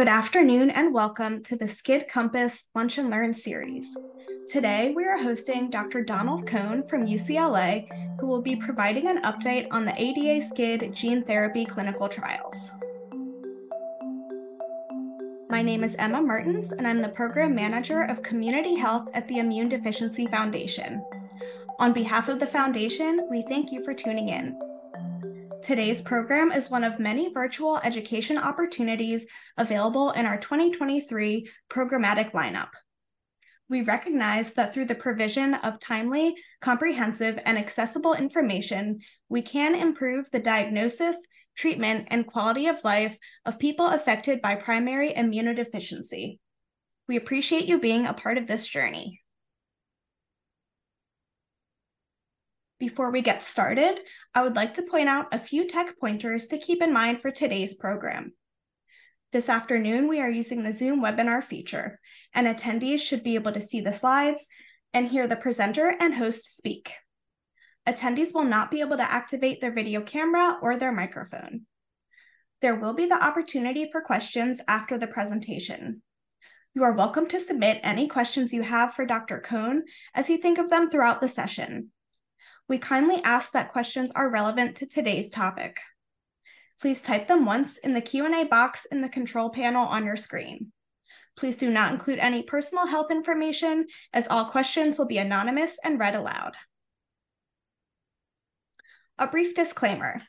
Good afternoon and welcome to the Skid Compass Lunch and Learn series. Today we are hosting Dr. Donald Cohn from UCLA, who will be providing an update on the ADA Skid gene therapy clinical trials. My name is Emma Mertens, and I'm the Program Manager of Community Health at the Immune Deficiency Foundation. On behalf of the Foundation, we thank you for tuning in. Today's program is one of many virtual education opportunities available in our 2023 programmatic lineup. We recognize that through the provision of timely, comprehensive, and accessible information, we can improve the diagnosis, treatment, and quality of life of people affected by primary immunodeficiency. We appreciate you being a part of this journey. Before we get started, I would like to point out a few tech pointers to keep in mind for today's program. This afternoon, we are using the Zoom webinar feature, and attendees should be able to see the slides and hear the presenter and host speak. Attendees will not be able to activate their video camera or their microphone. There will be the opportunity for questions after the presentation. You are welcome to submit any questions you have for Dr. Cohn as you think of them throughout the session. We kindly ask that questions are relevant to today's topic. Please type them once in the Q&A box in the control panel on your screen. Please do not include any personal health information as all questions will be anonymous and read aloud. A brief disclaimer.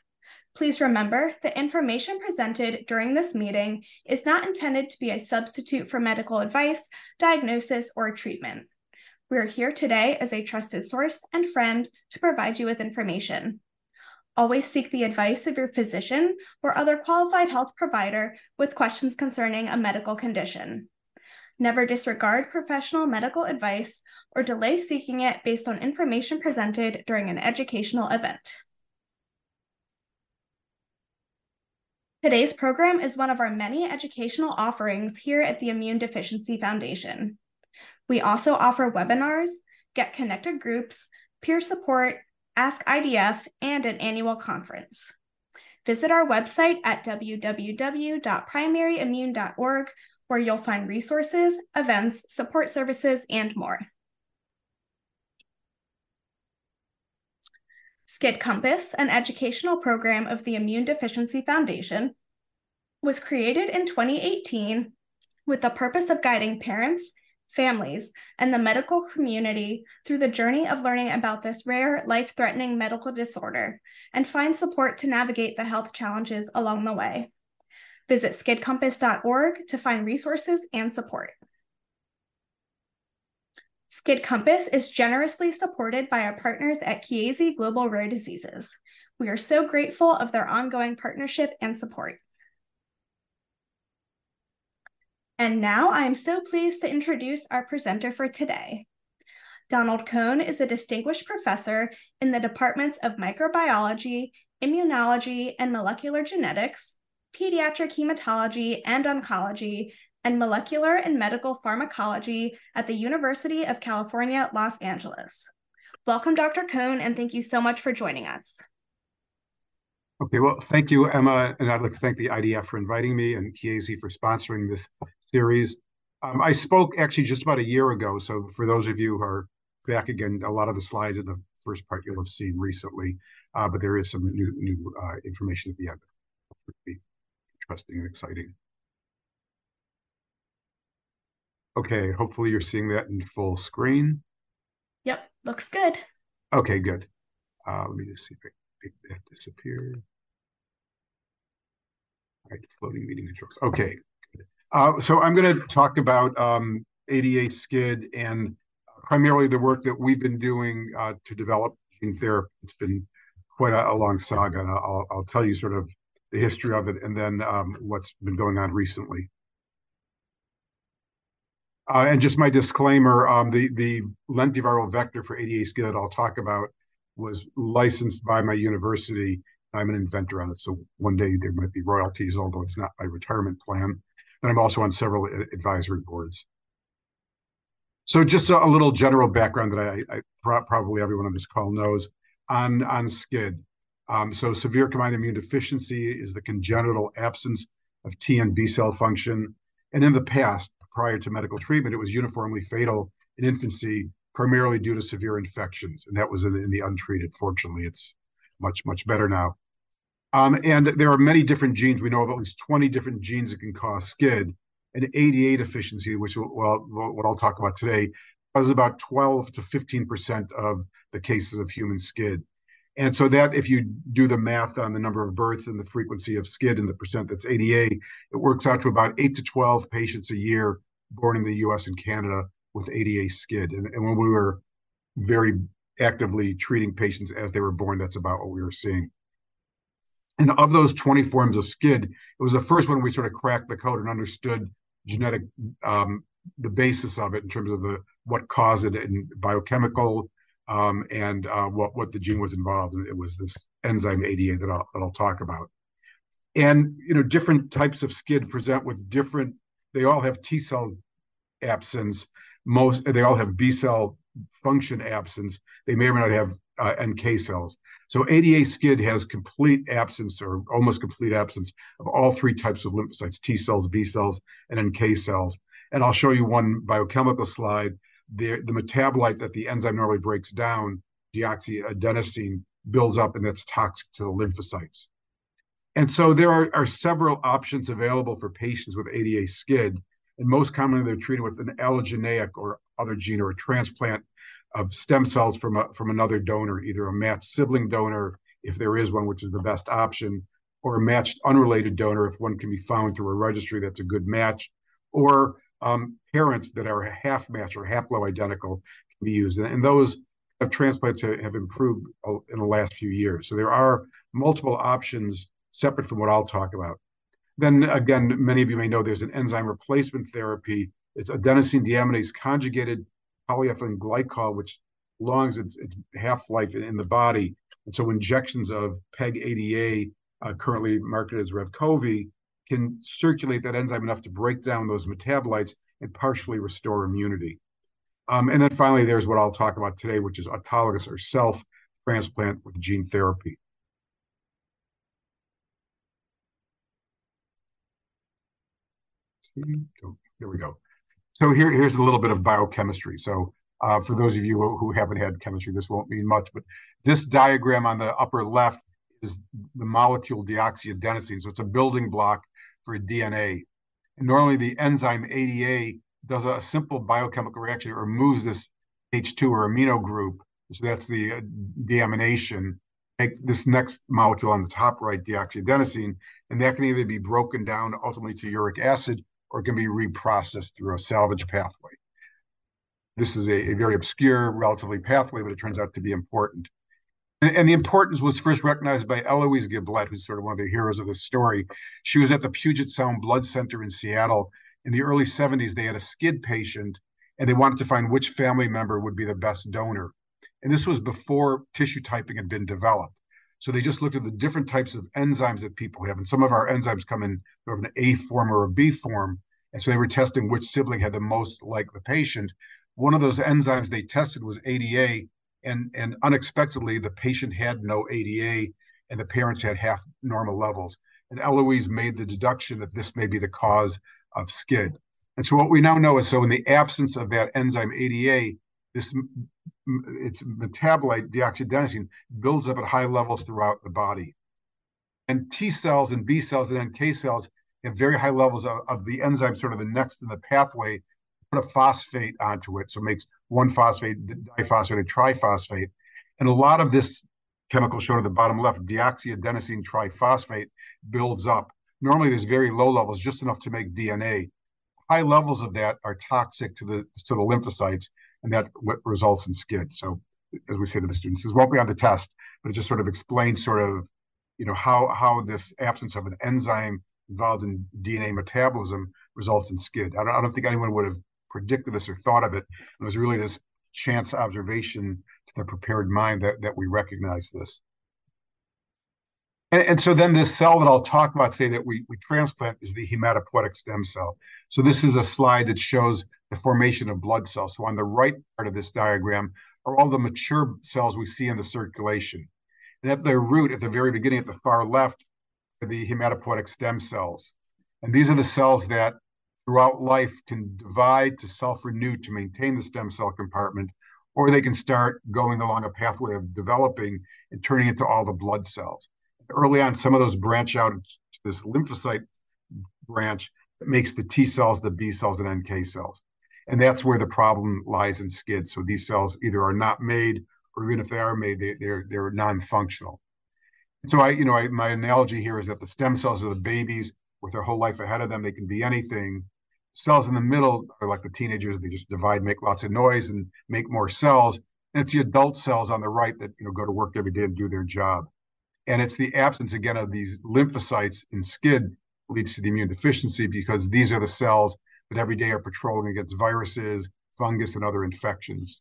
Please remember the information presented during this meeting is not intended to be a substitute for medical advice, diagnosis, or treatment. We are here today as a trusted source and friend to provide you with information. Always seek the advice of your physician or other qualified health provider with questions concerning a medical condition. Never disregard professional medical advice or delay seeking it based on information presented during an educational event. Today's program is one of our many educational offerings here at the Immune Deficiency Foundation. We also offer webinars, Get Connected groups, peer support, Ask IDF, and an annual conference. Visit our website at www.primaryimmune.org, where you'll find resources, events, support services, and more. SCID Compass, an educational program of the Immune Deficiency Foundation, was created in 2018 with the purpose of guiding parents, families, and the medical community through the journey of learning about this rare, life threatening medical disorder and find support to navigate the health challenges along the way. Visit skidcompass.org to find resources and support. SCID Compass is generously supported by our partners at Chiesi Global Rare Diseases. We are so grateful of their ongoing partnership and support. And now I am so pleased to introduce our presenter for today. Donald Cohn is a distinguished professor in the departments of microbiology, immunology, and molecular genetics, pediatric hematology and oncology, and molecular and medical pharmacology at the University of California, Los Angeles. Welcome, Dr. Cohn, and thank you so much for joining us. Okay, well, thank you, Emma, and I'd like to thank the IDF for inviting me and Chiesi for sponsoring this series. Um, I spoke actually just about a year ago. So for those of you who are back again, a lot of the slides in the first part you'll have seen recently, uh, but there is some new new uh, information at the end. Be interesting and exciting. Okay, hopefully you're seeing that in full screen. Yep, looks good. Okay, good. Uh, let me just see if I make that disappear. All right, floating meeting controls. Okay, uh, so I'm going to talk about um, ADA SCID and primarily the work that we've been doing uh, to develop gene therapy. It's been quite a, a long saga, and I'll, I'll, tell you sort of the history of it and then um, what's been going on recently. Uh, and just my disclaimer, um, the, the lentiviral vector for ADA SCID I'll talk about was licensed by my university. I'm an inventor on it, so one day there might be royalties, although it's not my retirement plan and I'm also on several advisory boards. So just a, a little general background that I, I, probably everyone on this call knows on, on SCID. Um, so severe combined immune deficiency is the congenital absence of T and B cell function And in the past, prior to medical treatment, it was uniformly fatal in infancy, primarily due to severe infections. And that was in in the untreated. Fortunately, it's much, much better now. Um, and there are many different genes. We know of at least 20 different genes that can cause SCID. And ADA deficiency, which well, what I'll talk about today, causes about 12 to 15% of the cases of human SCID. And so that if you do the math on the number of births and the frequency of SCID and the percent that's ADA, it works out to about 8 to 12 patients a year born in the US and Canada with ADA SCID. And, and when we were very actively treating patients as they were born, that's about what we were seeing. And of those 20 forms of SCID, it was the first one we sort of cracked the code and understood genetic um, the basis of it in terms of the what caused it and biochemical um, and uh, what what the gene was involved in. It was this enzyme ADA that I'll that I'll talk about. And you know, different types of SCID present with different. They all have T cell absence. Most they all have B cell function absence. They may or may not have uh, NK cells. So ADA SCID has complete absence or almost complete absence of all three types of lymphocytes, T cells, B cells, and NK cells. And I'll show you one biochemical slide. The, the metabolite that the enzyme normally breaks down, deoxyadenosine, builds up and that's toxic to the lymphocytes. And so there are, are several options available for patients with ADA SCID. And most commonly, they're treated with an allogeneic or other gene or a transplant of stem cells from a, from another donor, either a matched sibling donor, if there is one, which is the best option, or a matched unrelated donor, if one can be found through a registry that's a good match, or um, parents that are half match or haploidentical can be used. And, those transplants have, have improved in the last few years. So there are multiple options separate from what I'll talk about. Then again, many of you may know there's an enzyme replacement therapy. It's adenosine deaminase conjugated polyethylene glycol, which longs its, its half-life in, in, the body. And so injections of PEG-ADA, uh, currently marketed as Revkovy, can circulate that enzyme enough to break down those metabolites and partially restore immunity. Um, and then finally, there's what I'll talk about today, which is autologous or self transplant with gene therapy. Here we go. So here, here's a little bit of biochemistry. So uh, for those of you who, haven't had chemistry, this won't mean much, but this diagram on the upper left is the molecule deoxyadenosine. So it's a building block for DNA. And normally the enzyme ADA does a simple biochemical reaction. It removes this H2 or amino group. So that's the uh, deamination. Make this next molecule on the top right, deoxyadenosine, and that can either be broken down ultimately to uric acid or can be reprocessed through a salvage pathway. This is a, a very obscure, relatively pathway, but it turns out to be important. And, and, the importance was first recognized by Eloise Gilblet, who's sort of one of the heroes of this story. She was at the Puget Sound Blood Center in Seattle. In the early 70s, they had a skid patient, and they wanted to find which family member would be the best donor. And this was before tissue typing had been developed. So they just looked at the different types of enzymes that people have. And some of our enzymes come in sort of an A form or a B form. And so they were testing which sibling had the most like the patient. One of those enzymes they tested was ADA. And, and unexpectedly, the patient had no ADA and the parents had half normal levels. And Eloise made the deduction that this may be the cause of SCID. And so what we now know is so in the absence of that enzyme ADA, this its metabolite deoxyadenosine builds up at high levels throughout the body. And T cells and B cells and NK cells have very high levels of, of the enzyme, sort of the next in the pathway, put a phosphate onto it. So it makes one phosphate, diphosphate, and triphosphate. And a lot of this chemical shown at the bottom left, deoxyadenosine triphosphate, builds up. Normally, there's very low levels, just enough to make DNA. High levels of that are toxic to the to the lymphocytes and that results in skid. So as we say to the students, this won't be on the test, but it just sort of explains sort of, you know, how how this absence of an enzyme involved in DNA metabolism results in skid. I don't, I don't think anyone would have predicted this or thought of it. It was really this chance observation to the prepared mind that that we recognize this. And, and, so then this cell that I'll talk about today that we, we transplant is the hematopoietic stem cell. So this is a slide that shows the formation of blood cells. So on the right part of this diagram are all the mature cells we see in the circulation. And at their root, at the very beginning, at the far left, are the hematopoietic stem cells. And these are the cells that throughout life can divide to self-renew to maintain the stem cell compartment, or they can start going along a pathway of developing and turning into all the blood cells. Early on, some of those branch out to this lymphocyte branch that makes the T cells, the B cells, and NK cells. And that's where the problem lies in SCID. So these cells either are not made, or even if they are made, they, they're they're non-functional. So I, you know, I, my analogy here is that the stem cells are the babies with their whole life ahead of them. They can be anything. Cells in the middle are like the teenagers. They just divide, make lots of noise, and make more cells. And it's the adult cells on the right that you know go to work every day and do their job. And it's the absence again of these lymphocytes in SCID leads to the immune deficiency because these are the cells that every day are patrolling against viruses, fungus, and other infections.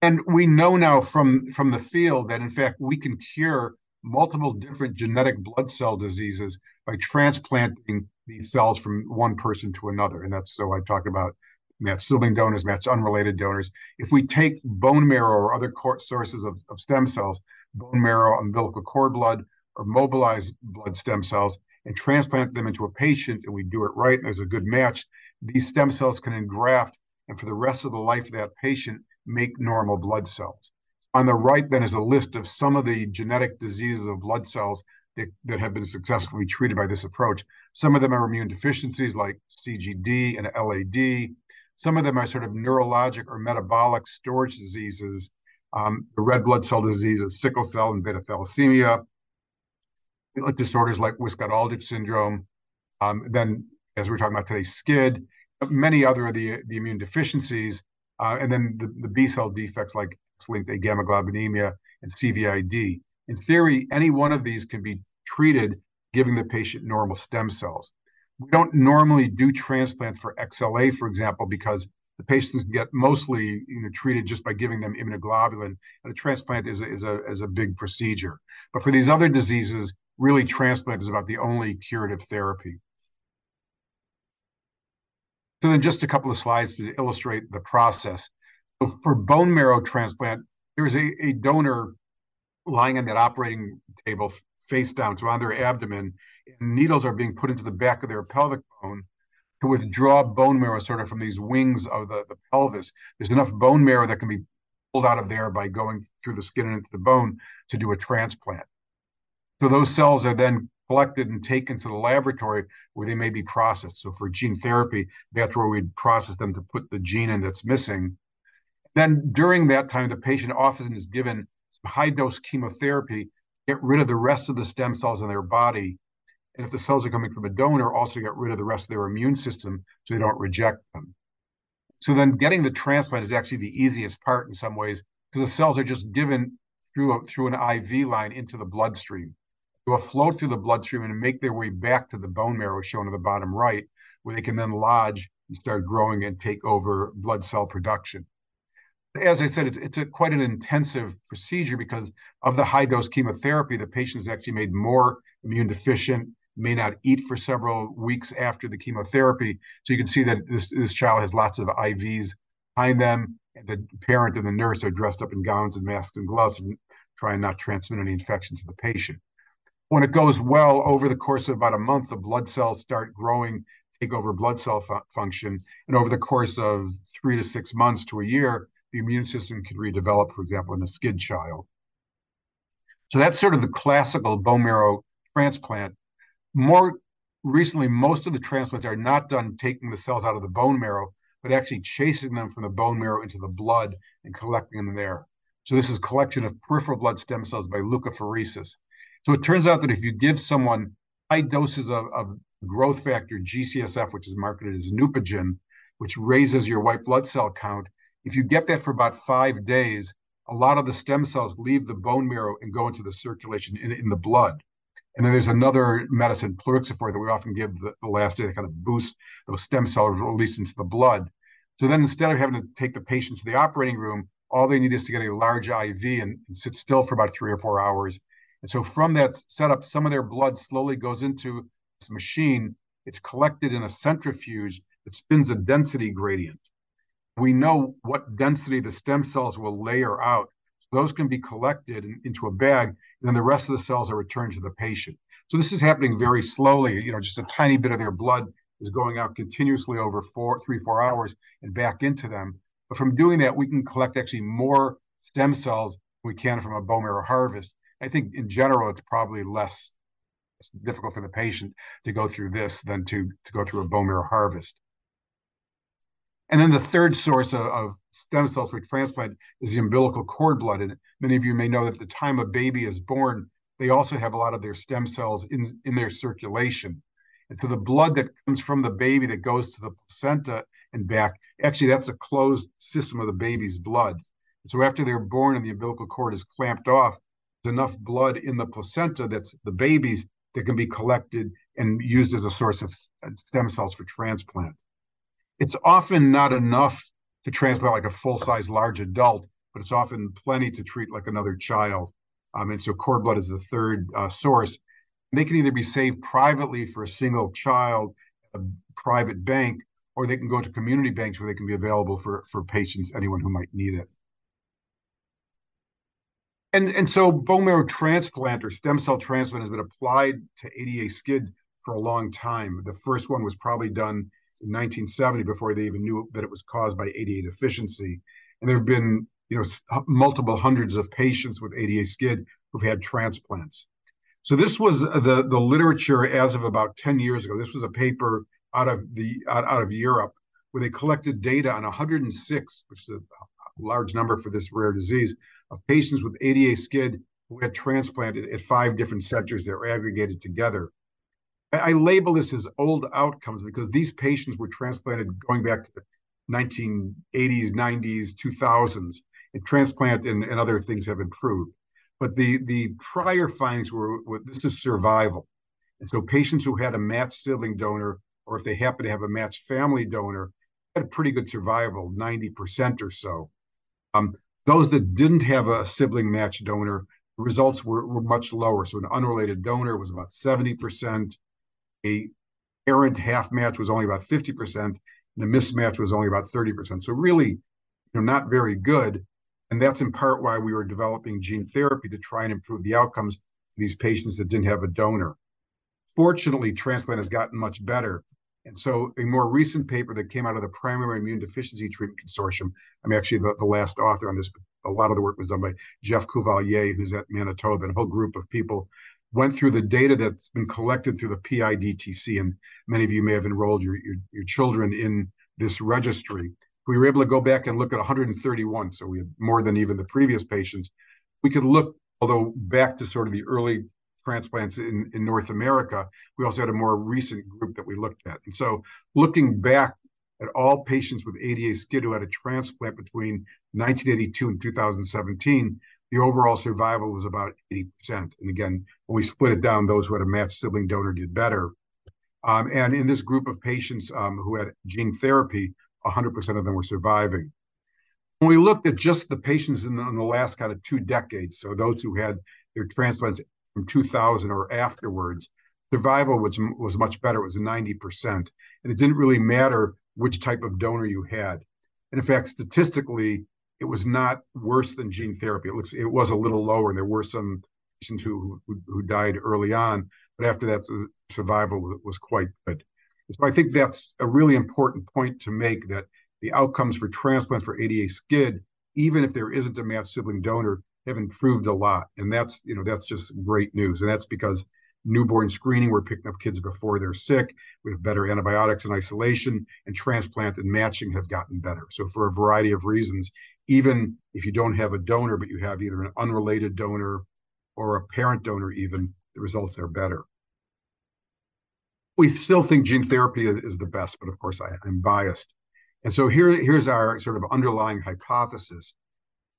And we know now from, from the field that, in fact, we can cure multiple different genetic blood cell diseases by transplanting these cells from one person to another. And that's so I talked about match sibling donors, match unrelated donors. If we take bone marrow or other sources of, of stem cells, bone marrow, umbilical cord blood, or mobilized blood stem cells, and transplant them into a patient, and we do it right, and there's a good match, these stem cells can engraft, and for the rest of the life of that patient, make normal blood cells. On the right, then, is a list of some of the genetic diseases of blood cells that, that have been successfully treated by this approach. Some of them are immune deficiencies like CGD and LAD. Some of them are sort of neurologic or metabolic storage diseases, um, the red blood cell diseases, sickle cell and beta thalassemia, disorders like Wiskott-Aldrich syndrome. Um, then, as we're talking about today, SCID, many other of the, the immune deficiencies, uh, and then the, the B cell defects like X-linked agammaglobulinemia and CVID. In theory, any one of these can be treated giving the patient normal stem cells. We don't normally do transplant for XLA, for example, because the patients get mostly you know, treated just by giving them immunoglobulin, and a transplant is a, is, a, is a big procedure. But for these other diseases, really transplant is about the only curative therapy. So then just a couple of slides to illustrate the process. So for bone marrow transplant, there's a, a donor lying on that operating table face down, so on their abdomen, and needles are being put into the back of their pelvic bone to withdraw bone marrow sort of from these wings of the, the pelvis. There's enough bone marrow that can be pulled out of there by going through the skin and into the bone to do a transplant. So those cells are then collected and taken to the laboratory where they may be processed. So for gene therapy, that's where we'd process them to put the gene in that's missing. Then during that time, the patient often is given high dose chemotherapy, get rid of the rest of the stem cells in their body. And if the cells are coming from a donor, also get rid of the rest of their immune system so they don't reject them. So then getting the transplant is actually the easiest part in some ways because the cells are just given through a, through an IV line into the bloodstream will flow through the bloodstream and make their way back to the bone marrow, shown in the bottom right, where they can then lodge and start growing and take over blood cell production. As I said, it's, it's a, quite an intensive procedure because of the high dose chemotherapy. The patient is actually made more immune deficient, may not eat for several weeks after the chemotherapy. So you can see that this, this child has lots of IVs behind them, the parent and the nurse are dressed up in gowns and masks and gloves and trying not transmit any infection to the patient when it goes well over the course of about a month, the blood cells start growing, take over blood cell fu- function. And over the course of three to six months to a year, the immune system can redevelop, for example, in a skid child. So that's sort of the classical bone marrow transplant. More recently, most of the transplants are not done taking the cells out of the bone marrow, but actually chasing them from the bone marrow into the blood and collecting them there. So this is collection of peripheral blood stem cells by leukapheresis. So it turns out that if you give someone high doses of, of growth factor GCSF, which is marketed as Neupogen, which raises your white blood cell count, if you get that for about five days, a lot of the stem cells leave the bone marrow and go into the circulation in, in the blood. And then there's another medicine, plerixafor, that we often give the, the last day that kind of boosts those stem cells released into the blood. So then instead of having to take the patient to the operating room, all they need is to get a large IV and, and sit still for about three or four hours and so from that setup, some of their blood slowly goes into this machine. It's collected in a centrifuge that spins a density gradient. We know what density the stem cells will layer out. Those can be collected in, into a bag, and then the rest of the cells are returned to the patient. So this is happening very slowly. You know, just a tiny bit of their blood is going out continuously over four, three, four hours and back into them. But from doing that, we can collect actually more stem cells we can from a bone marrow harvest. I think in general, it's probably less difficult for the patient to go through this than to, to go through a bone marrow harvest. And then the third source of, of, stem cells for transplant is the umbilical cord blood. And many of you may know that at the time a baby is born, they also have a lot of their stem cells in, in their circulation. And so the blood that comes from the baby that goes to the placenta and back, actually, that's a closed system of the baby's blood. So after they're born and the umbilical cord is clamped off, enough blood in the placenta that's the babies that can be collected and used as a source of stem cells for transplant. It's often not enough to transplant like a full-size large adult, but it's often plenty to treat like another child. Um, and so cord blood is the third uh, source. They can either be saved privately for a single child, a private bank, or they can go to community banks where they can be available for, for patients, anyone who might need it. And, and so bone marrow transplant or stem cell transplant has been applied to ADA skid for a long time. The first one was probably done in 1970 before they even knew that it was caused by ADA deficiency. And there have been, you know, multiple hundreds of patients with ADA skid who've had transplants. So this was uh, the the literature as of about 10 years ago. This was a paper out of the out, out of Europe where they collected data on 106, which is a large number for this rare disease, of patients with ADA SCID who had transplanted at five different centers that were aggregated together. I label this as old outcomes because these patients were transplanted going back to the 1980s, 90s, 2000s, and transplant and, and other things have improved. But the, the prior findings were, were this is survival. And so patients who had a matched sibling donor, or if they happen to have a matched family donor, had a pretty good survival, 90% or so. Um, those that didn't have a sibling match donor, the results were, were much lower. So an unrelated donor was about 70%, a parent half match was only about 50%, and a mismatch was only about 30%. So really, you know, not very good. And that's in part why we were developing gene therapy to try and improve the outcomes for these patients that didn't have a donor. Fortunately, transplant has gotten much better. And so a more recent paper that came out of the Primary Immune Deficiency Treatment Consortium, I'm actually the, the last author on this, a lot of the work was done by Jeff Cuvelier, who's at Manitoba, and a whole group of people went through the data that's been collected through the PIDTC, and many of you may have enrolled your, your, your children in this registry. We were able to go back and look at 131, so we had more than even the previous patients. We could look, although back to sort of the early transplants in, in North America, we also had a more recent group that we looked at. And so looking back at all patients with ADA SCID who had a transplant between 1982 and 2017, the overall survival was about 80%. And again, when we split it down, those who had a matched sibling donor did better. Um, and in this group of patients um, who had gene therapy, 100% of them were surviving. When we looked at just the patients in the, in the last kind of two decades, so those who had their transplants from 2000 or afterwards, survival was, was much better. It was 90%. And it didn't really matter which type of donor you had. And in fact, statistically, it was not worse than gene therapy. It looks it was a little lower, and there were some patients who who, who died early on, but after that, the survival was, quite good. So I think that's a really important point to make that the outcomes for transplant for ADA SCID, even if there isn't a matched sibling donor, have improved a lot, and that's you know that's just great news, and that's because newborn screening, we're picking up kids before they're sick. We have better antibiotics and isolation, and transplant and matching have gotten better. So for a variety of reasons, even if you don't have a donor, but you have either an unrelated donor or a parent donor, even the results are better. We still think gene therapy is the best, but of course I, am biased. And so here, here's our sort of underlying hypothesis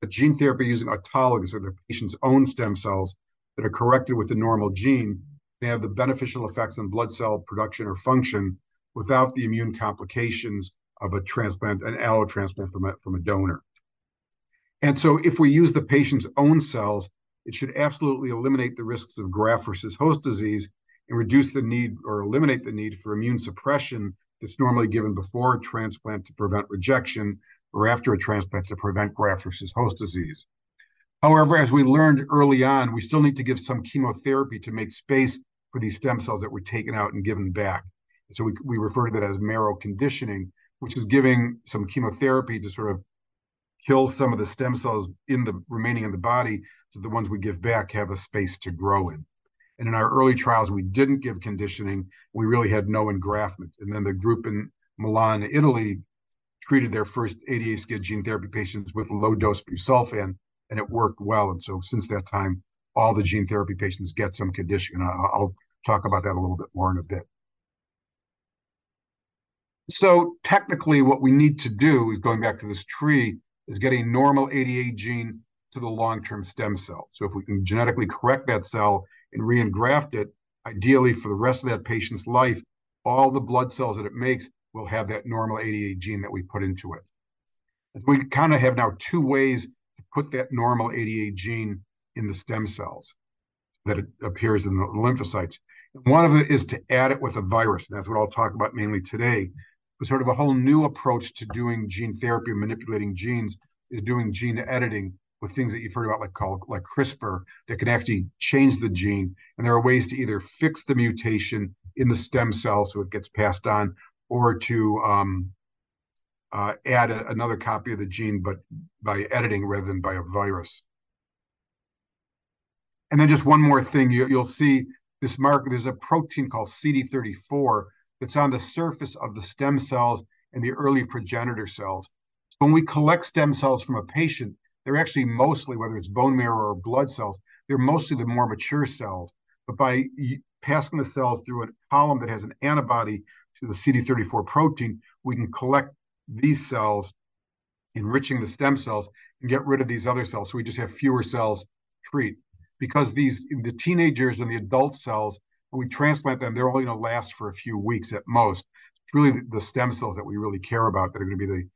that gene therapy using autologous or the patient's own stem cells that are corrected with the normal gene can have the beneficial effects on blood cell production or function without the immune complications of a transplant, an allotransplant from a, from a donor. And so if we use the patient's own cells, it should absolutely eliminate the risks of graft versus host disease and reduce the need or eliminate the need for immune suppression that's normally given before a transplant to prevent rejection or after a transplant to prevent graft versus host disease. However, as we learned early on, we still need to give some chemotherapy to make space for these stem cells that were taken out and given back. So we, we refer to that as marrow conditioning, which is giving some chemotherapy to sort of kill some of the stem cells in the remaining in the body so the ones we give back have a space to grow in. And in our early trials, we didn't give conditioning. We really had no engraftment. And then the group in Milan, Italy, treated their first ADA skid gene therapy patients with low dose busulfan, and it worked well. And so since that time, all the gene therapy patients get some conditioning. I'll, I'll talk about that a little bit more in a bit. So technically, what we need to do is going back to this tree is get a normal ADA gene to the long-term stem cell. So if we can genetically correct that cell and re-engraft it, ideally for the rest of that patient's life, all the blood cells that it makes will have that normal ADA gene that we put into it. We kind of have now two ways to put that normal ADA gene in the stem cells that it appears in the lymphocytes. One of it is to add it with a virus. And that's what I'll talk about mainly today. But sort of a whole new approach to doing gene therapy, manipulating genes, is doing gene editing with things that you've heard about, like called like CRISPR, that can actually change the gene. And there are ways to either fix the mutation in the stem cell so it gets passed on, or to um, uh, add a, another copy of the gene, but by editing rather than by a virus. And then just one more thing, you, you'll see this marker. There's a protein called CD34 that's on the surface of the stem cells and the early progenitor cells. When we collect stem cells from a patient, they're actually mostly, whether it's bone marrow or blood cells, they're mostly the more mature cells. But by passing the cells through a column that has an antibody to the CD34 protein, we can collect these cells, enriching the stem cells, and get rid of these other cells. So we just have fewer cells to treat. Because these the teenagers and the adult cells, when we transplant them, they're only going to last for a few weeks at most. It's really the, stem cells that we really care about that are going to be the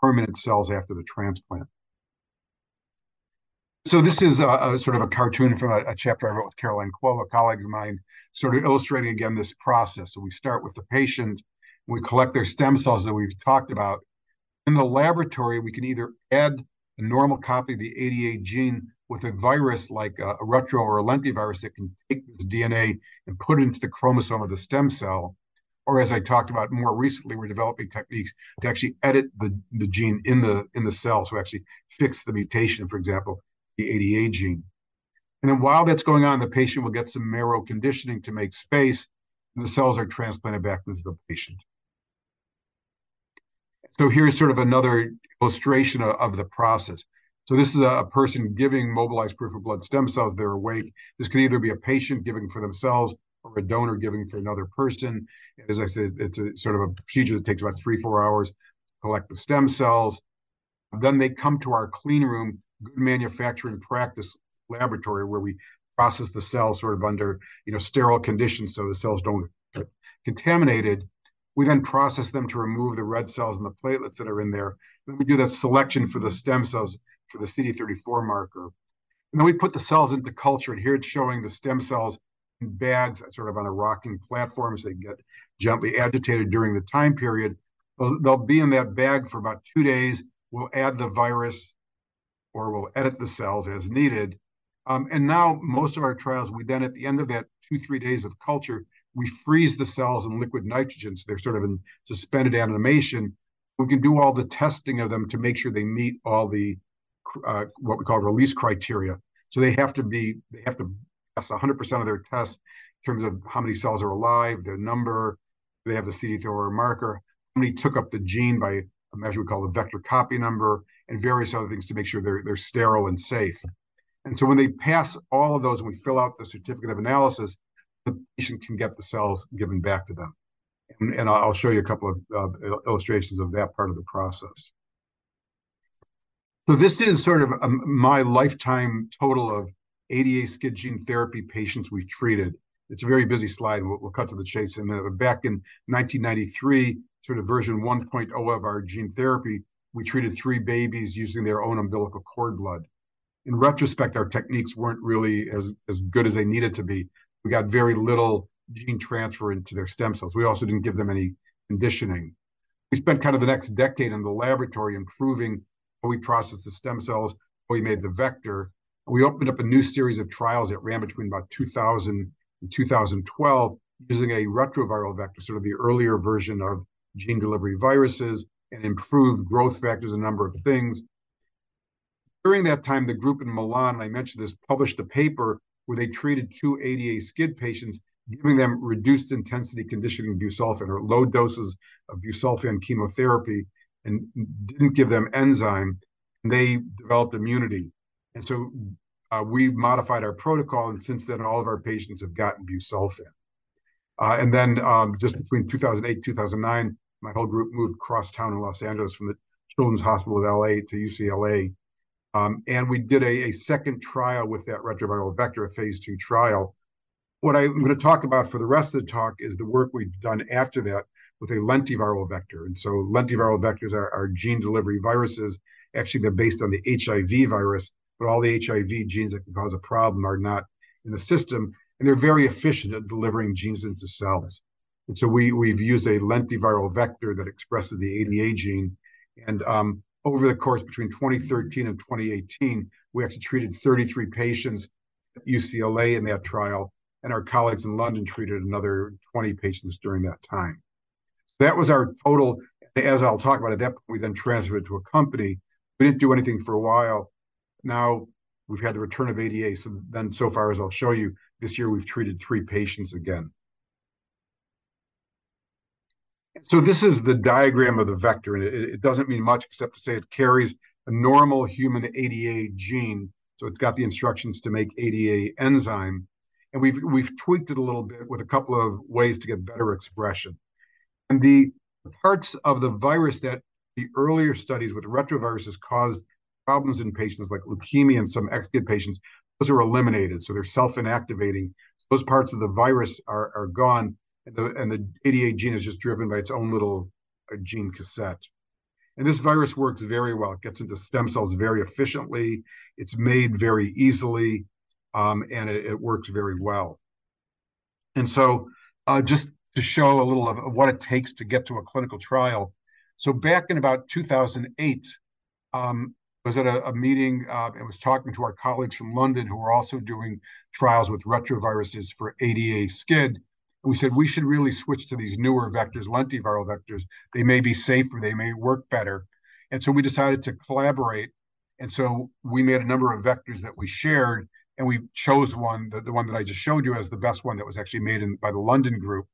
permanent cells after the transplant. So this is a, a, sort of a cartoon from a, a, chapter I wrote with Caroline Kuo, a colleague of mine, sort of illustrating again this process. So we start with the patient, we collect their stem cells that we've talked about. In the laboratory, we can either add a normal copy of the ADA gene with a virus like a, a retro or a lentivirus that can take this DNA and put it into the chromosome of the stem cell. Or as I talked about more recently, we're developing techniques to actually edit the, the gene in the in the cell, so actually fix the mutation, for example, the ADA gene. And then while that's going on, the patient will get some marrow conditioning to make space, and the cells are transplanted back into the patient. So here's sort of another illustration of, of the process. So this is a, a, person giving mobilized peripheral blood stem cells. They're awake. This can either be a patient giving for themselves or a donor giving for another person. As I said, it's a sort of a procedure that takes about three, four hours to collect the stem cells. Then they come to our clean room good manufacturing practice laboratory where we process the cells sort of under you know sterile conditions so the cells don't get contaminated. We then process them to remove the red cells and the platelets that are in there. Then we do that selection for the stem cells for the CD34 marker. And then we put the cells into culture. And here it's showing the stem cells in bags, sort of on a rocking platform, so they get gently agitated during the time period. They'll, they'll be in that bag for about two days. We'll add the virus or we'll edit the cells as needed. Um, and now most of our trials, we then at the end of that two, three days of culture, we freeze the cells in liquid nitrogen. So they're sort of in suspended animation. We can do all the testing of them to make sure they meet all the uh, what we call release criteria. So they have to be, they have to pass 100% of their tests in terms of how many cells are alive, their number, they have the CD34 marker, how many took up the gene by a measure we call the vector copy number, and various other things to make sure they're, they're sterile and safe. And so when they pass all of those and we fill out the certificate of analysis, the patient can get the cells given back to them. And, and I'll show you a couple of uh, illustrations of that part of the process. So this is sort of a, my lifetime total of ADA skid gene therapy patients we've treated. It's a very busy slide, we'll, we'll cut to the chase in a minute. But back in 1993, sort of version 1.0 of our gene therapy, we treated three babies using their own umbilical cord blood. In retrospect, our techniques weren't really as, as good as they needed to be. We got very little gene transfer into their stem cells. We also didn't give them any conditioning. We spent kind of the next decade in the laboratory improving how we processed the stem cells, how we made the vector. We opened up a new series of trials that ran between about 2000 in 2012 using a retroviral vector, sort of the earlier version of gene delivery viruses, and improved growth factors, a number of things. During that time, the group in Milan, I mentioned this, published a paper where they treated two ADA SCID patients, giving them reduced intensity conditioning busulfan or low doses of busulfan chemotherapy and didn't give them enzyme, and they developed immunity. And so uh, we modified our protocol, and since then, all of our patients have gotten busulfan. Uh, and then um, just between 2008 2009, my whole group moved cross town in Los Angeles from the Children's Hospital of LA to UCLA. Um, and we did a, a, second trial with that retroviral vector, a phase two trial. What I'm going to talk about for the rest of the talk is the work we've done after that with a lentiviral vector. And so lentiviral vectors are, are gene delivery viruses. Actually, they're based on the HIV virus, but all the HIV genes that can cause a problem are not in the system. And they're very efficient at delivering genes into cells. And so we, we've used a lentiviral vector that expresses the ADA gene. And um, over the course between 2013 and 2018, we actually treated 33 patients at UCLA in that trial. And our colleagues in London treated another 20 patients during that time. That was our total. As I'll talk about at that point, we then transferred to a company. We didn't do anything for a while. Now we've had the return of ADA. So then, so far as I'll show you, this year we've treated three patients again. So this is the diagram of the vector, and it, it, doesn't mean much except to say it carries a normal human ADA gene. So it's got the instructions to make ADA enzyme, and we've we've tweaked it a little bit with a couple of ways to get better expression. And the parts of the virus that the earlier studies with retroviruses caused problems in patients like leukemia and some ex-SCID patients, those are eliminated. So they're self-inactivating. So those parts of the virus are, are gone and the, and the ADA gene is just driven by its own little uh, gene cassette. And this virus works very well. It gets into stem cells very efficiently. It's made very easily, um, and it, it, works very well. And so, uh, just to show a little of, of, what it takes to get to a clinical trial. So back in about 2008, um, I was at a, a meeting uh, and was talking to our colleagues from London who were also doing trials with retroviruses for ADA SCID we said we should really switch to these newer vectors, lentiviral vectors. They may be safer, they may work better. And so we decided to collaborate. And so we made a number of vectors that we shared, and we chose one, the, the one that I just showed you as the best one that was actually made in, by the London group.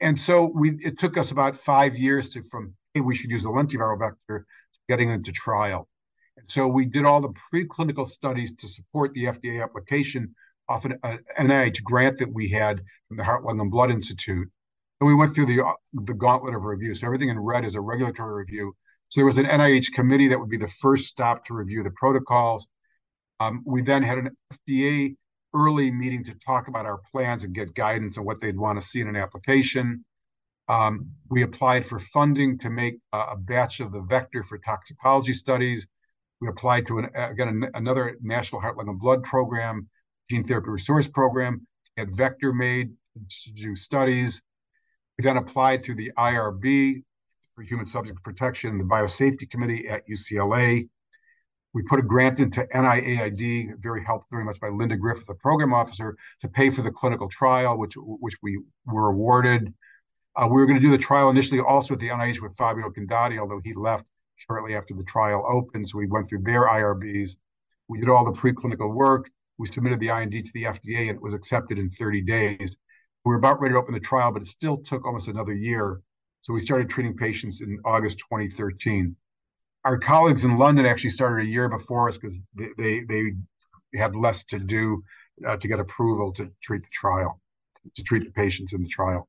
And so we it took us about five years to from hey, we should use a lentiviral vector getting into trial. And so we did all the preclinical studies to support the FDA application off an, NIH grant that we had from the Heart, Lung, and Blood Institute. And we went through the, the gauntlet of review. So everything in red is a regulatory review. So there was an NIH committee that would be the first stop to review the protocols. Um, we then had an FDA early meeting to talk about our plans and get guidance on what they'd want to see in an application. Um, we applied for funding to make a, a batch of the vector for toxicology studies. We applied to an, again an, another National Heart, Lung, and Blood program gene therapy resource program, get vector made to do studies. We then applied through the IRB for Human Subject Protection, the Biosafety Committee at UCLA. We put a grant into NIAID, very helped very much by Linda Griffith, the program officer, to pay for the clinical trial, which which we were awarded. Uh, we were going to do the trial initially also at the NIH with Fabio Condotti, although he left shortly after the trial opened. So we went through their IRBs. We did all the preclinical work. We submitted the IND to the FDA and it was accepted in 30 days. We were about ready to open the trial, but it still took almost another year. So we started treating patients in August 2013. Our colleagues in London actually started a year before us because they, they, they had less to do uh, to get approval to treat the trial, to treat the patients in the trial.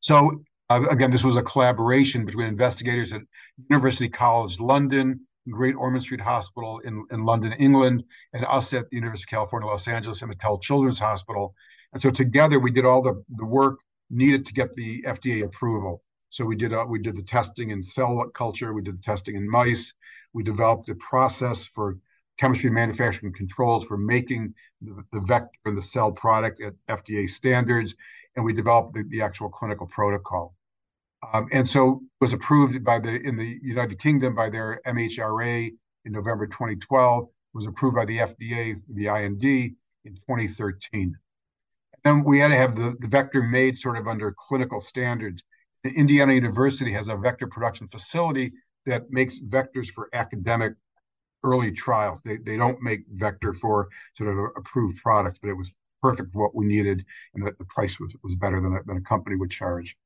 So uh, again, this was a collaboration between investigators at University College London, Great Ormond Street Hospital in, in London, England, and us at the University of California, Los Angeles, and Mattel Children's Hospital. And so together we did all the, the work needed to get the FDA approval. So we did uh, we did the testing in cell culture, we did the testing in mice, we developed the process for chemistry manufacturing controls for making the, the vector and the cell product at FDA standards, and we developed the, the actual clinical protocol. Um, and so was approved by the in the United Kingdom by their MHRA in November 2012. Was approved by the FDA, the IND, in 2013. Then we had to have the, the vector made sort of under clinical standards. The Indiana University has a vector production facility that makes vectors for academic early trials. They, they don't make vector for sort of approved products, but it was perfect for what we needed, and the, the price was, was better than a, than a company would charge.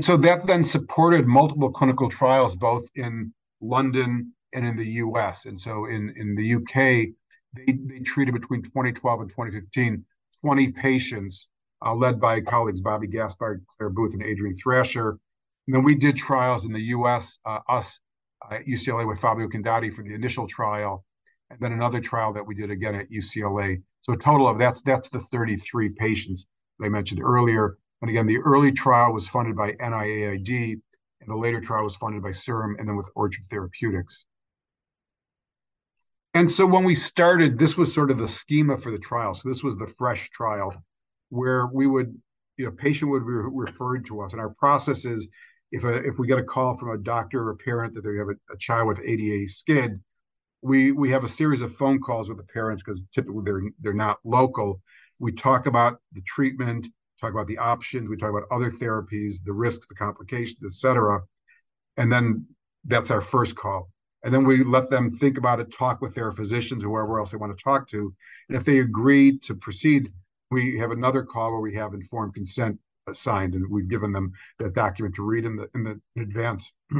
And so that then supported multiple clinical trials, both in London and in the US. And so in, in the UK, they, they treated between 2012 and 2015 20 patients, uh, led by colleagues Bobby Gaspar, Claire Booth, and Adrian Thrasher. And then we did trials in the US, uh, us at UCLA with Fabio Candotti for the initial trial, and then another trial that we did again at UCLA. So a total of that's that's the 33 patients that I mentioned earlier. And again, the early trial was funded by NIAID, and the later trial was funded by CIRM and then with Orchard Therapeutics. And so when we started, this was sort of the schema for the trial. So this was the fresh trial where we would, you know, patient would be referred to us. And our process is if a, if we get a call from a doctor or a parent that they have a, a child with ADA SCID, we we have a series of phone calls with the parents because typically they're they're not local. We talk about the treatment, talk about the options, we talk about other therapies, the risks, the complications, etc. And then that's our first call. And then we let them think about it, talk with their physicians, whoever else they want to talk to. And if they agree to proceed, we have another call where we have informed consent signed, and we've given them that document to read in the in the in advance.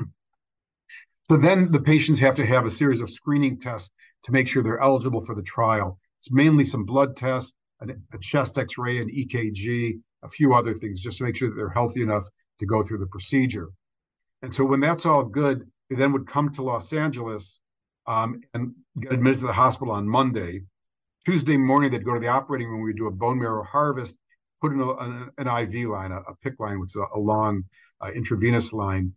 so then the patients have to have a series of screening tests to make sure they're eligible for the trial. It's mainly some blood tests, a chest X-ray, an EKG, a few other things, just to make sure that they're healthy enough to go through the procedure. And so when that's all good, they then would come to Los Angeles um, and get admitted to the hospital on Monday. Tuesday morning, they'd go to the operating room. We'd do a bone marrow harvest, put in a, an, an, IV line, a, a PICC line, which is a, a long uh, intravenous line.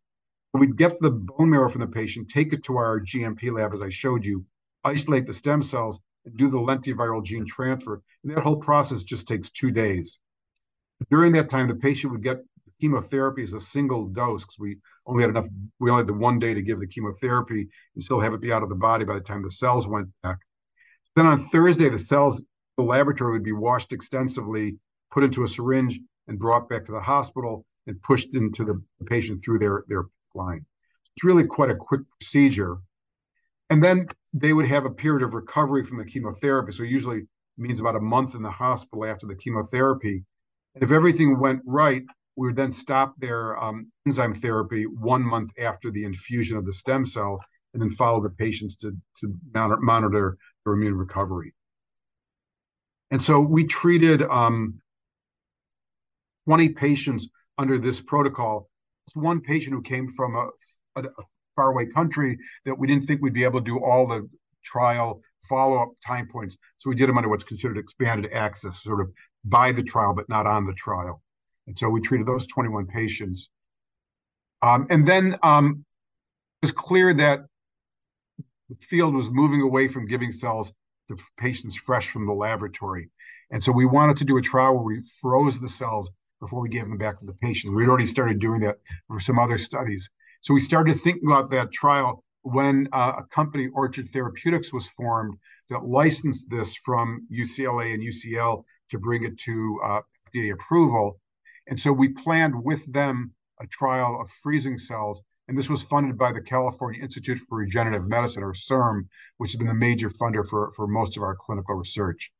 We'd get the bone marrow from the patient, take it to our GMP lab, as I showed you, isolate the stem cells, and do the lentiviral gene transfer. And that whole process just takes two days. During that time, the patient would get chemotherapy as a single dose because we only had enough, we only had the one day to give the chemotherapy and still have it be out of the body by the time the cells went back. Then on Thursday, the cells, the laboratory would be washed extensively put into a syringe and brought back to the hospital and pushed into the patient through their, their line. It's really quite a quick procedure. And then they would have a period of recovery from the chemotherapy. So usually means about a month in the hospital after the chemotherapy. If everything went right, we would then stop their um, enzyme therapy one month after the infusion of the stem cell and then follow the patients to, to monitor their immune recovery. And so we treated um, 20 patients under this protocol. It's one patient who came from a, a, a faraway country that we didn't think we'd be able to do all the trial follow-up time points. So we did them under what's considered expanded access, sort of by the trial, but not on the trial. And so we treated those 21 patients. Um, and then um, it was clear that the field was moving away from giving cells to patients fresh from the laboratory. And so we wanted to do a trial where we froze the cells before we gave them back to the patient. We'd already started doing that for some other studies. So we started thinking about that trial when uh, a company, Orchard Therapeutics, was formed that licensed this from UCLA and UCL to bring it to uh, FDA approval. And so we planned with them a trial of freezing cells. And this was funded by the California Institute for Regenerative Medicine, or CIRM, which has been the major funder for, for most of our clinical research.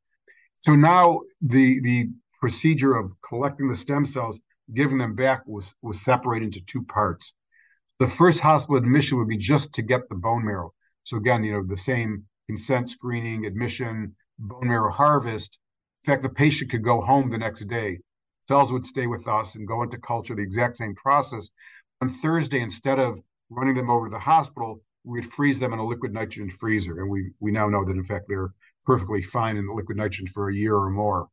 So now the, the procedure of collecting the stem cells, giving them back was, was separated into two parts. The first hospital admission would be just to get the bone marrow. So again, you know, the same consent screening, admission, bone marrow harvest. In fact, the patient could go home the next day. Cells would stay with us and go into culture, the exact same process. On Thursday, instead of running them over to the hospital, we'd freeze them in a liquid nitrogen freezer. And we, we now know that, in fact, they're perfectly fine in the liquid nitrogen for a year or more.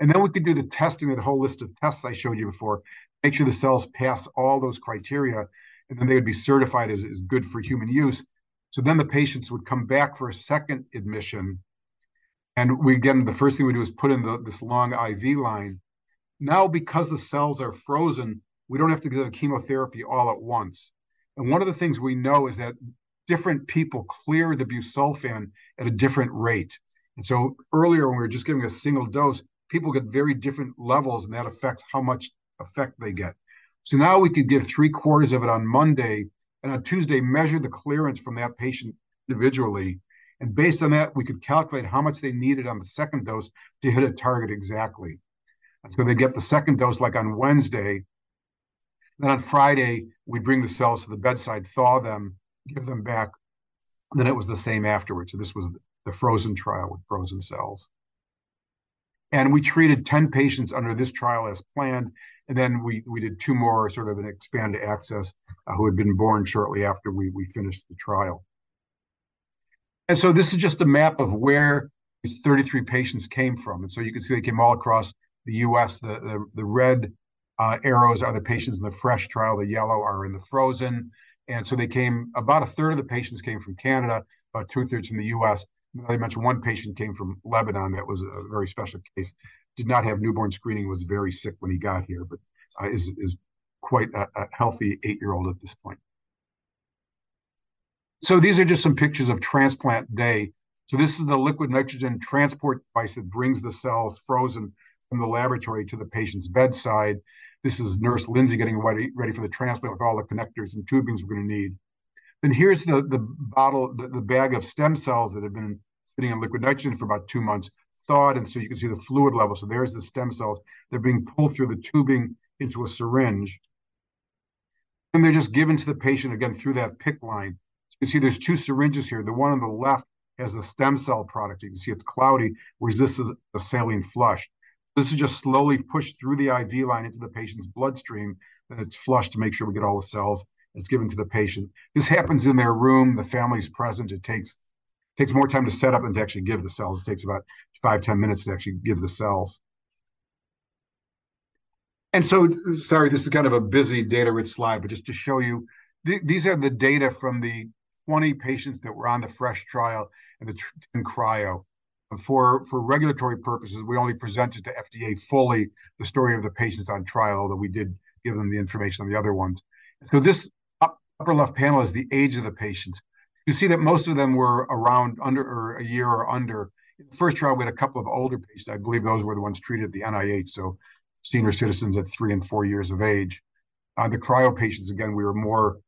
And then we could do the testing, that whole list of tests I showed you before, make sure the cells pass all those criteria, and then they would be certified as, as good for human use. So then the patients would come back for a second admission. And we again, the first thing we do is put in the, this long IV line. Now, because the cells are frozen, we don't have to give the chemotherapy all at once. And one of the things we know is that different people clear the busulfan at a different rate. And so earlier, when we were just giving a single dose, people get very different levels, and that affects how much effect they get. So now we could give three quarters of it on Monday, and on Tuesday measure the clearance from that patient individually. And based on that, we could calculate how much they needed on the second dose to hit a target exactly. And so they get the second dose like on Wednesday. Then on Friday, we bring the cells to the bedside, thaw them, give them back. then it was the same afterwards. So this was the frozen trial with frozen cells. And we treated 10 patients under this trial as planned. And then we, we did two more sort of an expanded access uh, who had been born shortly after we, we finished the trial. And so this is just a map of where these 33 patients came from. And so you can see they came all across the US. The, the, the red uh, arrows are the patients in the fresh trial, the yellow are in the frozen. And so they came, about a third of the patients came from Canada, about two thirds from the US. I mentioned one patient came from Lebanon that was a very special case. Did not have newborn screening, was very sick when he got here, but uh, is, is quite a, a healthy eight year old at this point. So these are just some pictures of transplant day. So this is the liquid nitrogen transport device that brings the cells frozen from the laboratory to the patient's bedside. This is Nurse Lindsay getting ready, ready for the transplant with all the connectors and tubings we're going to need. Then here's the, the bottle, the, the bag of stem cells that have been sitting in liquid nitrogen for about two months, thawed, and so you can see the fluid level. So there's the stem cells. They're being pulled through the tubing into a syringe. And they're just given to the patient again through that PICC line. You see there's two syringes here. The one on the left has the stem cell product. You can see it's cloudy, whereas this is a saline flush. This is just slowly pushed through the IV line into the patient's bloodstream, and it's flushed to make sure we get all the cells. It's given to the patient. This happens in their room. The family's present. It takes takes more time to set up than to actually give the cells. It takes about five ten minutes to actually give the cells. And so, sorry, this is kind of a busy data-rich slide, but just to show you, th these are the data from the 20 patients that were on the fresh trial and the cryo. For, for regulatory purposes, we only presented to FDA fully the story of the patients on trial, although we did give them the information on the other ones. So this upper left panel is the age of the patients. You see that most of them were around under or a year or under. In the first trial, we had a couple of older patients. I believe those were the ones treated at the NIH, so senior citizens at three and four years of age. Uh, the cryo patients, again, we were more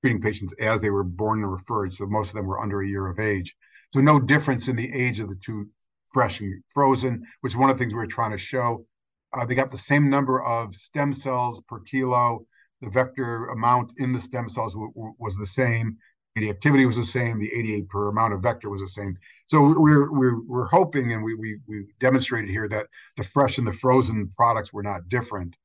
treating patients as they were born and referred. So most of them were under a year of age. So no difference in the age of the two fresh and frozen, which is one of the things we were trying to show. Uh, they got the same number of stem cells per kilo. The vector amount in the stem cells was the same. The activity was the same. The 88 per amount of vector was the same. So we're we're we're hoping, and we we we demonstrated here that the fresh and the frozen products were not different.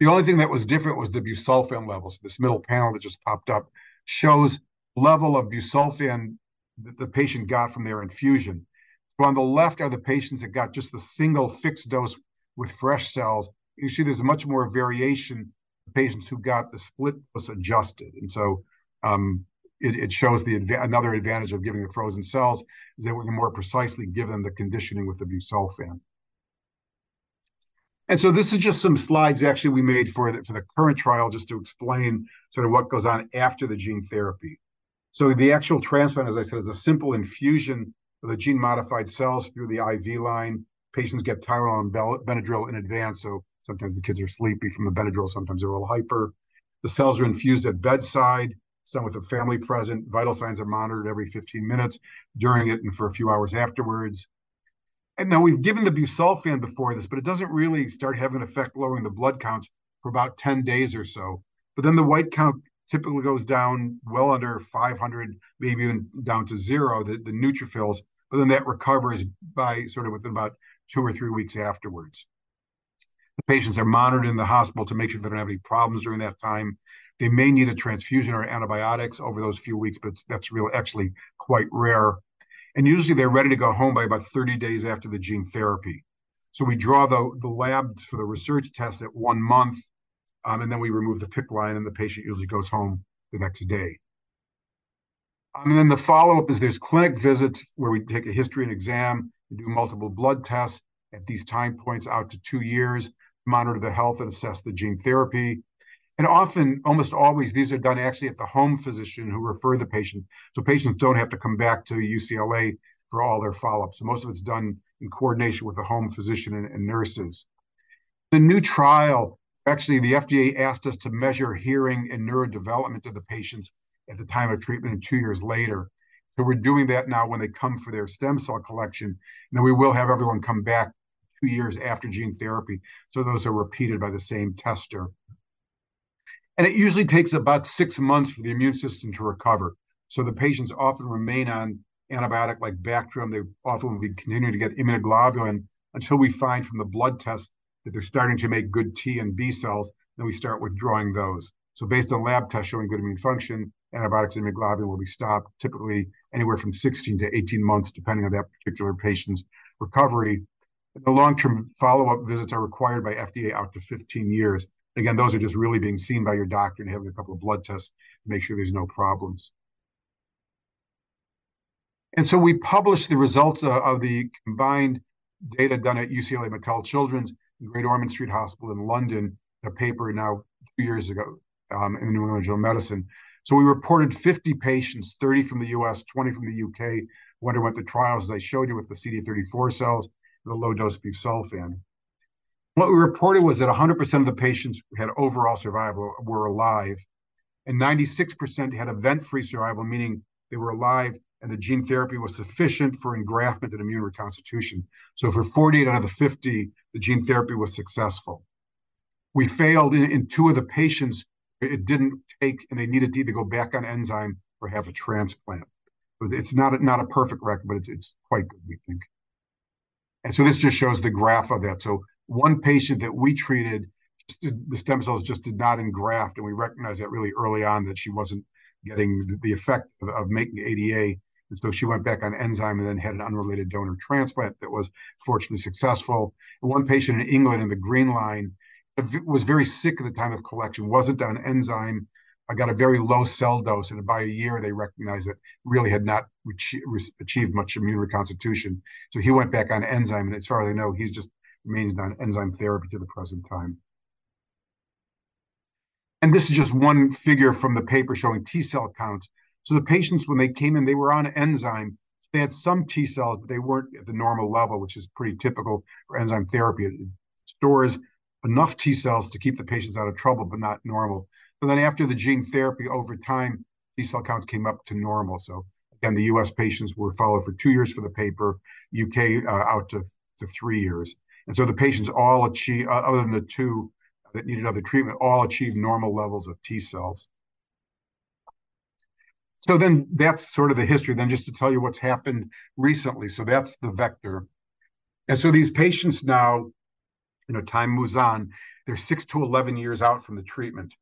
The only thing that was different was the busulfan levels. This middle panel that just popped up shows level of busulfan that the patient got from their infusion. So on the left are the patients that got just the single fixed dose with fresh cells. You see there's much more variation patients who got the split was adjusted. And so um, it, it, shows the another advantage of giving the frozen cells is that we can more precisely give them the conditioning with the busulfan. And so this is just some slides actually we made for the, for the current trial just to explain sort of what goes on after the gene therapy. So the actual transplant, as I said, is a simple infusion of the gene-modified cells through the IV line. Patients get Tylenol and Benadryl in advance, so sometimes the kids are sleepy from the Benadryl, sometimes they're a little hyper. The cells are infused at bedside. It's done with a family present. Vital signs are monitored every 15 minutes during it and for a few hours afterwards. And now we've given the busulfan before this, but it doesn't really start having an effect lowering the blood counts for about 10 days or so. But then the white count typically goes down well under 500, maybe even down to zero, the, the neutrophils, but then that recovers by sort of within about two or three weeks afterwards. The patients are monitored in the hospital to make sure they don't have any problems during that time. They may need a transfusion or antibiotics over those few weeks, but that's really actually quite rare and usually they're ready to go home by about 30 days after the gene therapy. So we draw the, the labs for the research test at one month, um, and then we remove the PICC line, and the patient usually goes home the next day. Um, and then the follow-up is there's clinic visits where we take a history and exam, and do multiple blood tests at these time points out to two years, monitor the health and assess the gene therapy. And often, almost always, these are done actually at the home physician who refer the patient. So patients don't have to come back to UCLA for all their follow-up. So most of it's done in coordination with the home physician and, and nurses. The new trial, actually, the FDA asked us to measure hearing and neurodevelopment of the patients at the time of treatment and two years later. So we're doing that now when they come for their stem cell collection. And then we will have everyone come back two years after gene therapy. So those are repeated by the same tester. And it usually takes about six months for the immune system to recover. So the patients often remain on antibiotic like Bactrim. They often will be continuing to get immunoglobulin until we find from the blood test that they're starting to make good T and B cells. Then we start withdrawing those. So based on lab tests showing good immune function, antibiotics and immunoglobulin will be stopped typically anywhere from 16 to 18 months, depending on that particular patient's recovery. The long-term follow-up visits are required by FDA out to 15 years. Again, those are just really being seen by your doctor and having a couple of blood tests to make sure there's no problems. And so we published the results uh, of the combined data done at UCLA Mattel Children's Great Ormond Street Hospital in London, a paper now two years ago um, in the New England Journal of Medicine. So we reported 50 patients, 30 from the US, 20 from the UK, who underwent the trials as I showed you with the CD34 cells, and the low dose busulfan. What we reported was that 100% of the patients who had overall survival were alive, and 96% had event free survival, meaning they were alive and the gene therapy was sufficient for engraftment and immune reconstitution. So for 48 out of the 50, the gene therapy was successful. We failed in, in two of the patients, it didn't take, and they needed to either go back on enzyme or have a transplant. But it's not a, not a perfect record, but it's, it's quite good, we think. And so this just shows the graph of that. So one patient that we treated, the stem cells just did not engraft, and we recognized that really early on that she wasn't getting the, effect of, of making ADA and so she went back on enzyme and then had an unrelated donor transplant that was fortunately successful. And one patient in England in the green line was very sick at the time of collection, wasn't on enzyme, I got a very low cell dose, and by a year they recognized that really had not achieved much immune reconstitution. So he went back on enzyme, and as far as I know, he's just remains on enzyme therapy to the present time. And this is just one figure from the paper showing T cell counts so the patients, when they came in, they were on enzyme. They had some T cells, but they weren't at the normal level, which is pretty typical for enzyme therapy. It stores enough T cells to keep the patients out of trouble, but not normal. So then after the gene therapy, over time, T cell counts came up to normal. So again, the U.S. patients were followed for two years for the paper, UK uh, out to, to three years. And so the patients all achieve, uh, other than the two that needed other treatment, all achieved normal levels of T cells. So then that's sort of the history. Then just to tell you what's happened recently. So that's the vector. And so these patients now, you know, time moves on. They're six to 11 years out from the treatment.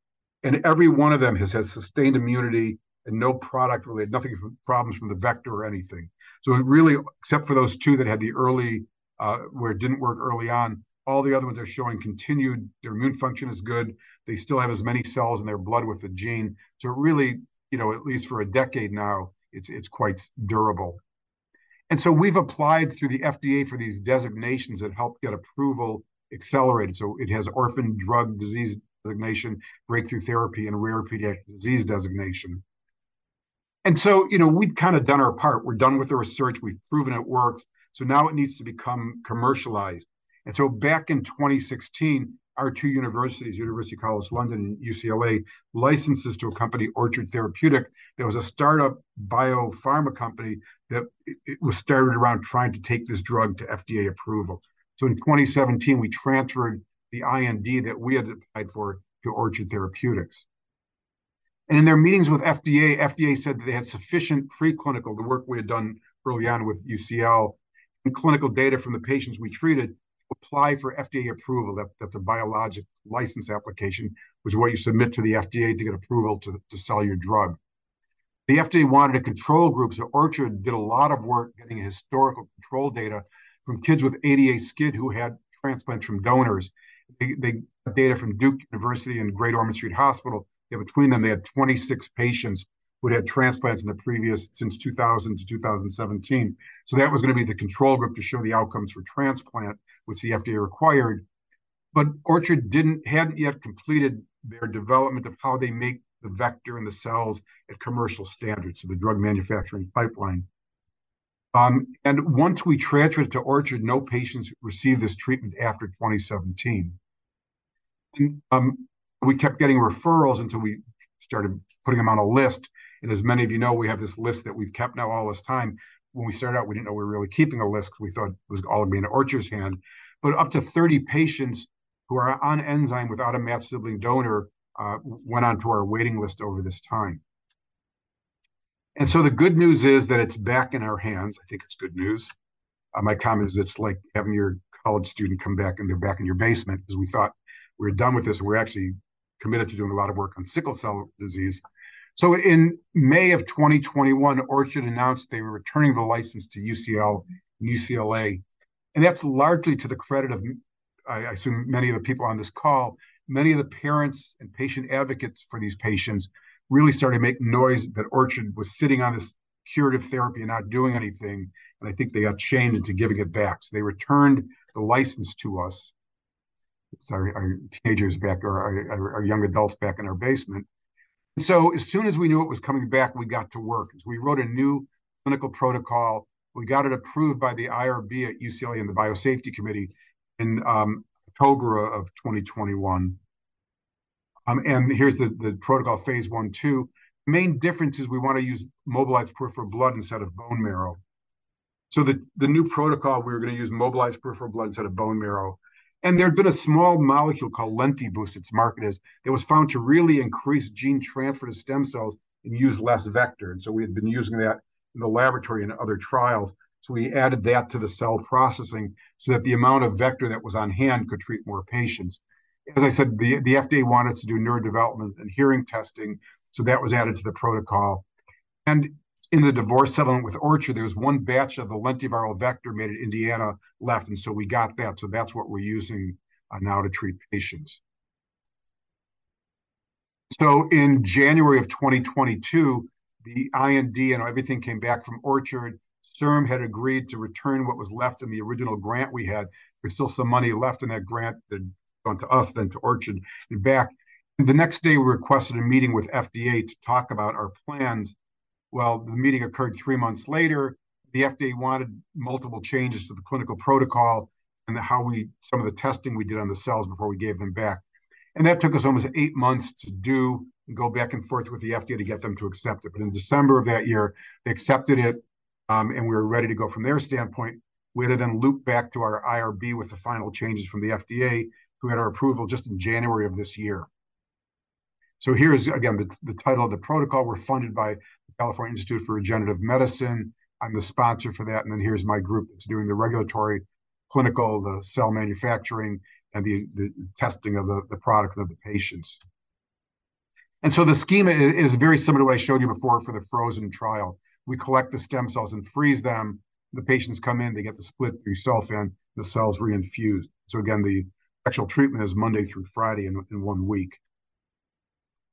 And every one of them has had sustained immunity and no product related, nothing from problems from the vector or anything. So it really, except for those two that had the early, uh, where it didn't work early on, all the other ones are showing continued, their immune function is good. They still have as many cells in their blood with the gene. So really you know, at least for a decade now, it's it's quite durable. And so we've applied through the FDA for these designations that help get approval accelerated. So it has orphan drug disease designation, breakthrough therapy, and rare pediatric disease designation. And so, you know, we've kind of done our part. We're done with the research. We've proven it works. So now it needs to become commercialized. And so back in 2016, our two universities, University College London and UCLA, licenses to a company, Orchard Therapeutic. There was a startup biopharma company that it was started around trying to take this drug to FDA approval. So in 2017, we transferred the IND that we had applied for to Orchard Therapeutics. And in their meetings with FDA, FDA said that they had sufficient preclinical, the work we had done early on with UCL, and clinical data from the patients we treated apply for FDA approval. That, that's a biologic license application, which is what you submit to the FDA to get approval to, to sell your drug. The FDA wanted a control group, so Orchard did a lot of work getting historical control data from kids with ADA SCID who had transplants from donors. They, they got data from Duke University and Great Ormond Street Hospital. Yeah, between them, they had 26 patients who had transplants in the previous since 2000 to 2017. So that was going to be the control group to show the outcomes for transplant, which the FDA required. But Orchard didn't hadn't yet completed their development of how they make the vector and the cells at commercial standards, so the drug manufacturing pipeline. Um, and once we transferred it to Orchard, no patients received this treatment after 2017. And um, we kept getting referrals until we started putting them on a list. And as many of you know, we have this list that we've kept now all this time. When we started out, we didn't know we were really keeping a list because we thought it was all going to be in Orchard's hand. But up to 30 patients who are on enzyme without a matched sibling donor uh, went onto our waiting list over this time. And so the good news is that it's back in our hands. I think it's good news. Uh, my comment is it's like having your college student come back and they're back in your basement because we thought we were done with this and we're actually committed to doing a lot of work on sickle cell disease. So in May of 2021, Orchard announced they were returning the license to UCL and UCLA. And that's largely to the credit of, I assume, many of the people on this call. Many of the parents and patient advocates for these patients really started making noise that Orchard was sitting on this curative therapy and not doing anything. And I think they got shamed into giving it back. So they returned the license to us. It's our, our teenagers back or our, our, our, young adults back in our basement. So as soon as we knew it was coming back, we got to work. So we wrote a new clinical protocol. We got it approved by the IRB at UCLA and the Biosafety Committee in um, October of 2021. Um, and here's the, the protocol phase one, two. Main difference is we want to use mobilized peripheral blood instead of bone marrow. So the, the new protocol, we were going to use mobilized peripheral blood instead of bone marrow. And there had been a small molecule called Lentiboost, its market is, that was found to really increase gene transfer to stem cells and use less vector. And so we had been using that in the laboratory and other trials. So we added that to the cell processing so that the amount of vector that was on hand could treat more patients as I said, the, the FDA wanted to do neurodevelopment and hearing testing, so that was added to the protocol. And in the divorce settlement with Orchard, there was one batch of the lentiviral vector made in Indiana left, and so we got that. So that's what we're using uh, now to treat patients. So in January of 2022, the IND and everything came back from Orchard. CIRM had agreed to return what was left in the original grant we had. There's still some money left in that grant that gone to us, then to Orchard and back. And the next day, we requested a meeting with FDA to talk about our plans. Well, the meeting occurred three months later. The FDA wanted multiple changes to the clinical protocol and the, how we some of the testing we did on the cells before we gave them back. And that took us almost eight months to do and go back and forth with the FDA to get them to accept it. But in December of that year, they accepted it, um, and we were ready to go from their standpoint. We had to then loop back to our IRB with the final changes from the FDA, who had our approval just in January of this year. So here's again the, the title of the protocol. We're funded by California Institute for Regenerative Medicine. I'm the sponsor for that. And then here's my group that's doing the regulatory, clinical, the cell manufacturing, and the, the testing of the, the product of the patients. And so the schema is very similar to what I showed you before for the frozen trial. We collect the stem cells and freeze them. The patients come in, they get the split busulfan, the cells reinfused. So again, the actual treatment is Monday through Friday in, in one week.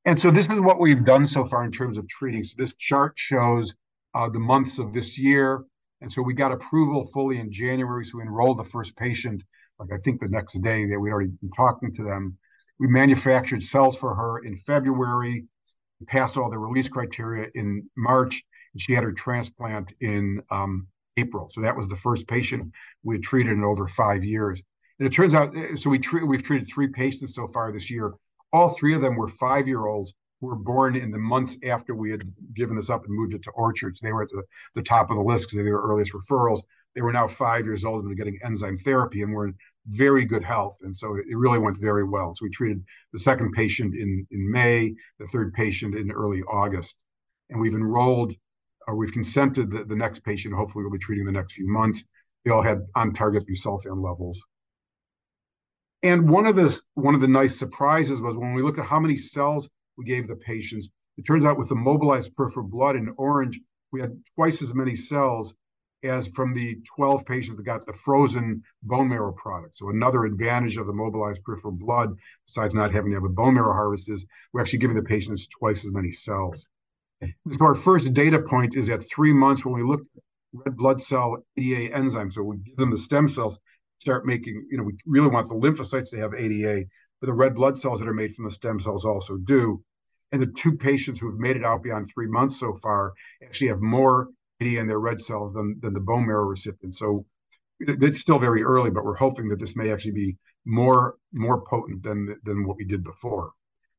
And so this is what we've done so far in terms of treating. So this chart shows uh, the months of this year. And so we got approval fully in January. So we enrolled the first patient, like I think the next day that we'd already been talking to them. We manufactured cells for her in February, passed all the release criteria in March, and she had her transplant in um, April. So that was the first patient we had treated in over five years. And it turns out, eh, so we tre- we've treated three patients so far this year. All three of them were five year olds who were born in the months after we had given this up and moved it to Orchards. They were at the, the top of the list because they were earliest referrals. They were now five years old and were getting enzyme therapy and were in very good health. And so it really went very well. So we treated the second patient in, in May, the third patient in early August. And we've enrolled or we've consented the, the next patient, hopefully we'll be treating the next few months. They all had on target busulfan levels. And one of the one of the nice surprises was when we looked at how many cells we gave the patients. It turns out with the mobilized peripheral blood in orange, we had twice as many cells as from the 12 patients that got the frozen bone marrow product. So another advantage of the mobilized peripheral blood, besides not having to have a bone marrow harvest, is we're actually giving the patients twice as many cells. So our first data point is at three months when we looked at red blood cell ADA enzyme. So we give them the stem cells start making, you know, we really want the lymphocytes to have ADA, but the red blood cells that are made from the stem cells also do. And the two patients who have made it out beyond three months so far actually have more ADA in their red cells than, than the bone marrow recipient. So it's still very early, but we're hoping that this may actually be more more potent than than what we did before,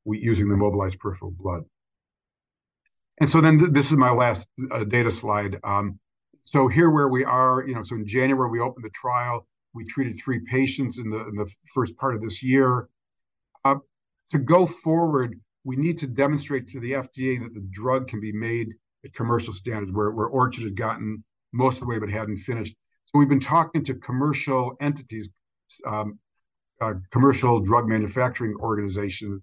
we using the mobilized peripheral blood. And so then th this is my last uh, data slide. Um, so here where we are, you know, so in January we opened the trial. We treated three patients in the in the first part of this year. Uh, to go forward, we need to demonstrate to the FDA that the drug can be made at commercial standards, where, where Orchard had gotten most of the way but hadn't finished. So we've been talking to commercial entities, um, uh, commercial drug manufacturing organizations,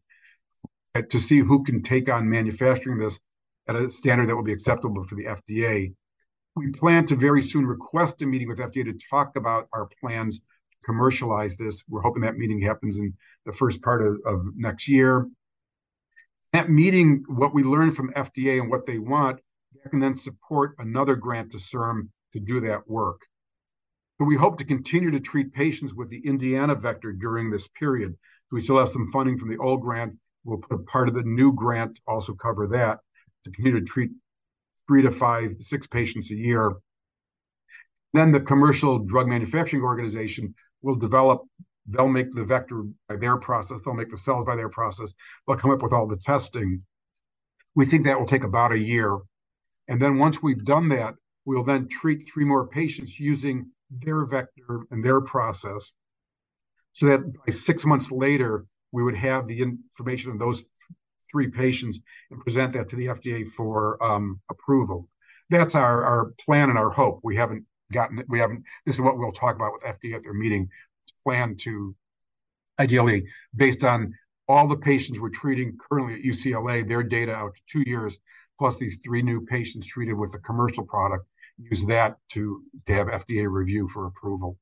uh, to see who can take on manufacturing this at a standard that will be acceptable for the FDA. We plan to very soon request a meeting with FDA to talk about our plans to commercialize this. We're hoping that meeting happens in the first part of, of next year. That meeting, what we learn from FDA and what they want, can then support another grant to CIRM to do that work. So we hope to continue to treat patients with the Indiana vector during this period. We still have some funding from the old grant. We'll put a part of the new grant also cover that to continue to treat three to five, six patients a year. Then the commercial drug manufacturing organization will develop, they'll make the vector by their process, they'll make the cells by their process, they'll come up with all the testing. We think that will take about a year. And then once we've done that, we'll then treat three more patients using their vector and their process so that by six months later, we would have the information of those three patients and present that to the FDA for um, approval. That's our, our plan and our hope. We haven't gotten it. We haven't. This is what we'll talk about with FDA at their meeting. Plan to ideally, based on all the patients we're treating currently at UCLA, their data out to two years, plus these three new patients treated with a commercial product, use that to, to have FDA review for approval.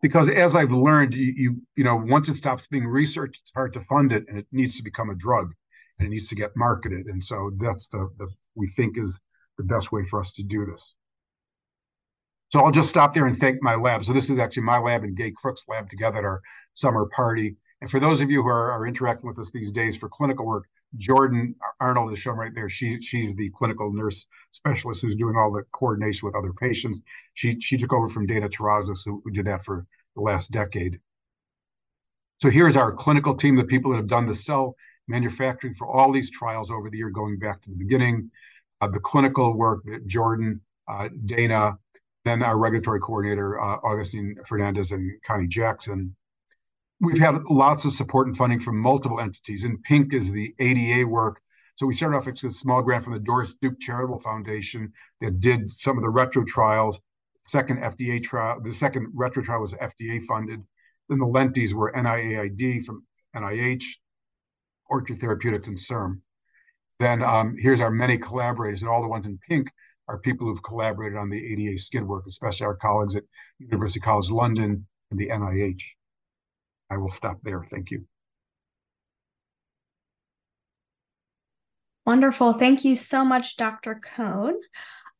Because as I've learned, you, you, you know, once it stops being research, it's hard to fund it and it needs to become a drug and it needs to get marketed. And so that's the, the we think is the best way for us to do this. So I'll just stop there and thank my lab. So this is actually my lab and Gay Crooks' lab together at our summer party. And for those of you who are, are interacting with us these days for clinical work, Jordan Arnold is shown right there. She she's the clinical nurse specialist who's doing all the coordination with other patients. She she took over from Dana Terrazas, who, who did that for the last decade. So here's our clinical team, the people that have done the cell manufacturing for all these trials over the year, going back to the beginning. Uh, the clinical work that Jordan, uh, Dana, then our regulatory coordinator, uh, Augustine Fernandez and Connie Jackson, we've had lots of support and funding from multiple entities. In pink is the ADA work. So we started off with a small grant from the Doris Duke Charitable Foundation that did some of the retro trials. Second FDA trial, the second retro trial was FDA funded. Then the lentis were NIAID from NIH, Orchard Therapeutics, and CIRM. Then um, here's our many collaborators, and all the ones in pink are people who've collaborated on the ADA SCID work, especially our colleagues at University College London and the NIH. I will stop there. Thank you. Wonderful. Thank you so much, Dr. Kohn.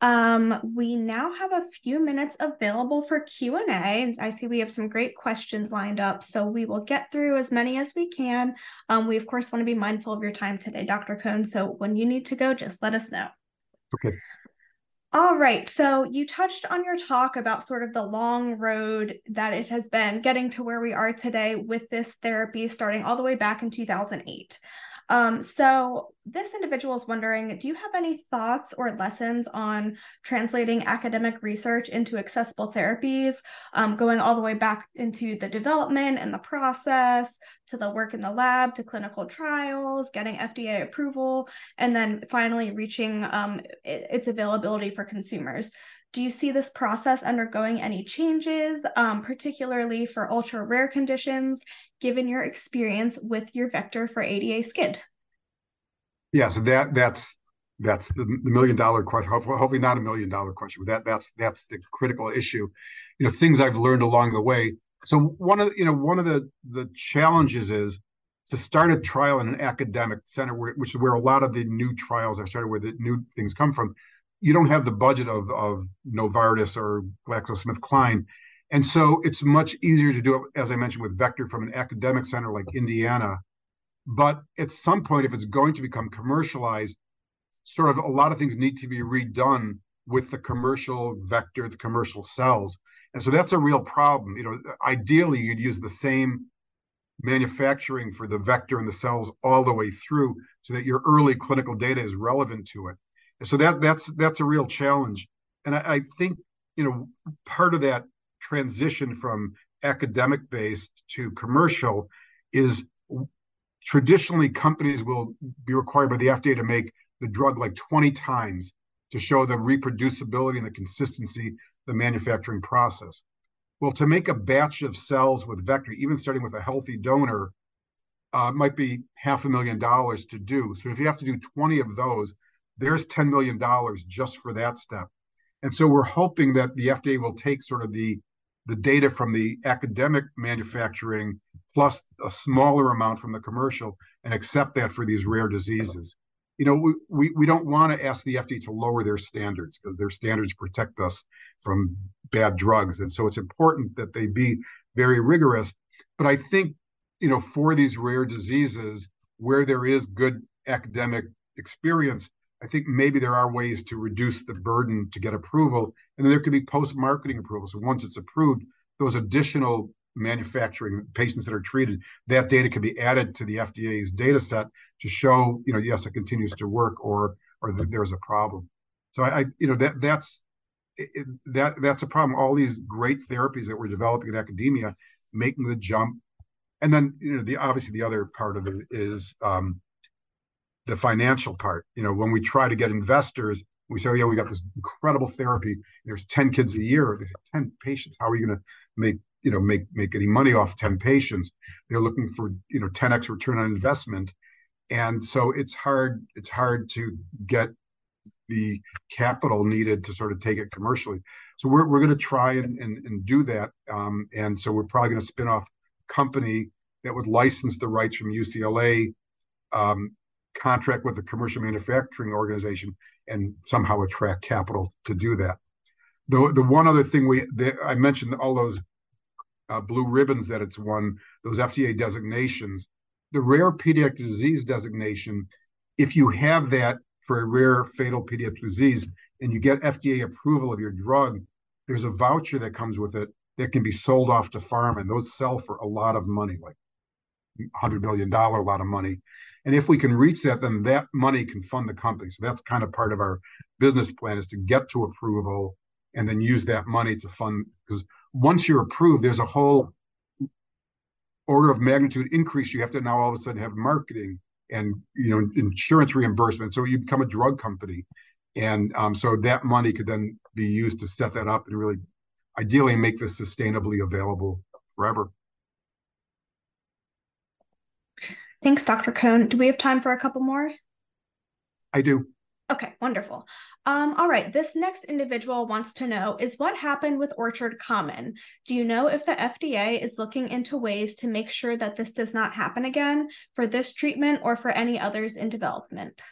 Um, we now have a few minutes available for Q&A. I see we have some great questions lined up, so we will get through as many as we can. Um, we, of course, want to be mindful of your time today, Dr. Kohn, so when you need to go, just let us know. Okay. All right. So you touched on your talk about sort of the long road that it has been getting to where we are today with this therapy starting all the way back in 2008. Um, so this individual is wondering, do you have any thoughts or lessons on translating academic research into accessible therapies, um, going all the way back into the development and the process, to the work in the lab, to clinical trials, getting FDA approval, and then finally reaching um, its availability for consumers? Do you see this process undergoing any changes, um, particularly for ultra rare conditions, given your experience with your vector for ADA SCID? Yeah, so that that's that's the, million dollar question. Hopefully, not a million dollar question, but that that's that's the critical issue. You know, things I've learned along the way. So one of you know one of the the challenges is to start a trial in an academic center, which is where a lot of the new trials are started, where the new things come from you don't have the budget of of Novartis or GlaxoSmithKline. And so it's much easier to do it, as I mentioned, with Vector from an academic center like Indiana. But at some point, if it's going to become commercialized, sort of a lot of things need to be redone with the commercial vector, the commercial cells. And so that's a real problem. You know, ideally you'd use the same manufacturing for the vector and the cells all the way through so that your early clinical data is relevant to it. So that that's that's a real challenge. And I, I think, you know, part of that transition from academic based to commercial is traditionally companies will be required by the FDA to make the drug like 20 times to show the reproducibility and the consistency of the manufacturing process. Well, to make a batch of cells with vector, even starting with a healthy donor, uh, might be half a million dollars to do. So if you have to do 20 of those, there's $10 million just for that step. And so we're hoping that the FDA will take sort of the the data from the academic manufacturing plus a smaller amount from the commercial and accept that for these rare diseases you know, we, we, we don't want to ask the FDA to lower their standards because their standards protect us from bad drugs. And so it's important that they be very rigorous. But I think, you know, for these rare diseases where there is good academic experience, I think maybe there are ways to reduce the burden to get approval. And then there could be post marketing approval. So once it's approved, those additional manufacturing patients that are treated, that data can be added to the FDA's data set to show, you know, yes, it continues to work or or that there's a problem. So I, I you know, that that's it, that that's a problem. All these great therapies that we're developing in academia, making the jump, and then you know, the obviously the other part of it is um, the financial part. You know, when we try to get investors, we say, oh, yeah, we got this incredible therapy. There's 10 kids a year. There's 10 patients. How are you going to make you know make make any money off 10 patients they're looking for you know 10x return on investment and so it's hard it's hard to get the capital needed to sort of take it commercially so we're, we're going to try and, and, and do that um, and so we're probably going to spin off company that would license the rights from ucla um, contract with a commercial manufacturing organization and somehow attract capital to do that the, the one other thing we the, i mentioned all those uh, blue ribbons that it's won, those FDA designations. The rare pediatric disease designation, if you have that for a rare fatal pediatric disease and you get FDA approval of your drug, there's a voucher that comes with it that can be sold off to pharma, and those sell for a lot of money, like $100 million, a lot of money. And if we can reach that, then that money can fund the company. So that's kind of part of our business plan is to get to approval and then use that money to fund because once you're approved, there's a whole order of magnitude increase. You have to now all of a sudden have marketing and you know insurance reimbursement. So you become a drug company, and um, so that money could then be used to set that up and really, ideally, make this sustainably available forever. Thanks, Dr. Kohn. Do we have time for a couple more? I do. Okay, wonderful. Um, all right, this next individual wants to know is what happened with Orchard Common? Do you know if the FDA is looking into ways to make sure that this does not happen again for this treatment or for any others in development?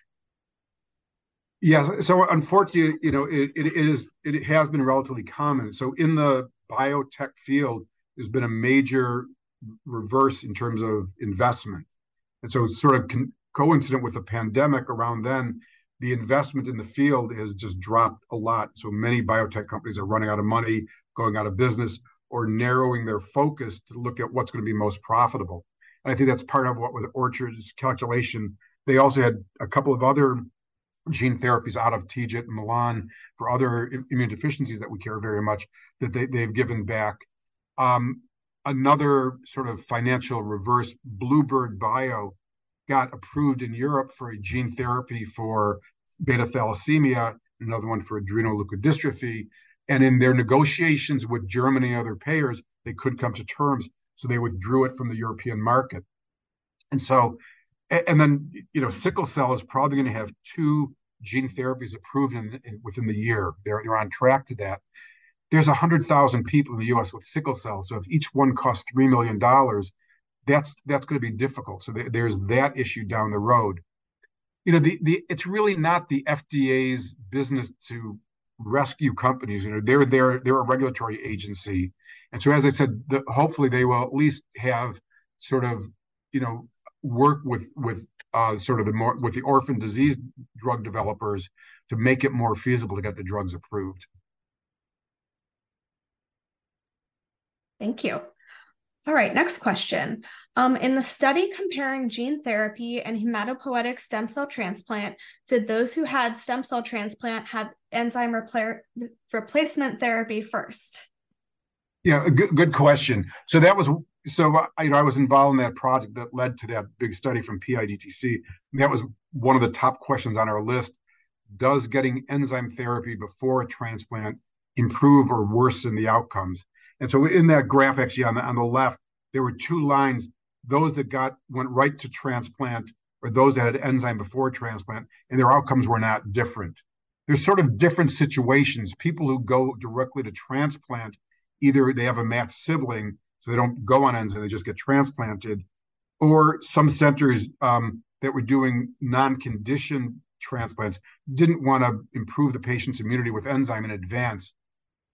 Yes, so unfortunately, you know, it, it is it has been relatively common. So in the biotech field, there's been a major reverse in terms of investment, and so it's sort of con- coincident with the pandemic around then the investment in the field has just dropped a lot. So many biotech companies are running out of money, going out of business, or narrowing their focus to look at what's going to be most profitable. And I think that's part of what with Orchard's calculation. They also had a couple of other gene therapies out of TIGET and Milan for other immune deficiencies that we care very much that they, they've given back. Um, another sort of financial reverse, Bluebird Bio got approved in Europe for a gene therapy for beta thalassemia, another one for adrenoleukodystrophy. And in their negotiations with Germany and other payers, they couldn't come to terms. So they withdrew it from the European market. And so, and then, you know, sickle cell is probably going to have two gene therapies approved in, in, within the year. They're, they're on track to that. There's 100,000 people in the US with sickle cell. So if each one costs $3 million, that's that's going to be difficult. So th- there's that issue down the road. You know, the the it's really not the FDA's business to rescue companies. You know, they're they're they're a regulatory agency, and so as I said, the, hopefully they will at least have sort of you know work with with uh, sort of the more with the orphan disease drug developers to make it more feasible to get the drugs approved. Thank you. All right, next question. Um, in the study comparing gene therapy and hematopoietic stem cell transplant, did those who had stem cell transplant have enzyme repla- replacement therapy first? Yeah, good, good question. So that was so I, you know, I was involved in that project that led to that big study from PIDTC. That was one of the top questions on our list. Does getting enzyme therapy before a transplant improve or worsen the outcomes? And so in that graph, actually on the on the left, there were two lines: those that got went right to transplant, or those that had enzyme before transplant, and their outcomes were not different. There's sort of different situations. People who go directly to transplant, either they have a matched sibling, so they don't go on enzyme, they just get transplanted, or some centers um, that were doing non-conditioned transplants didn't want to improve the patient's immunity with enzyme in advance.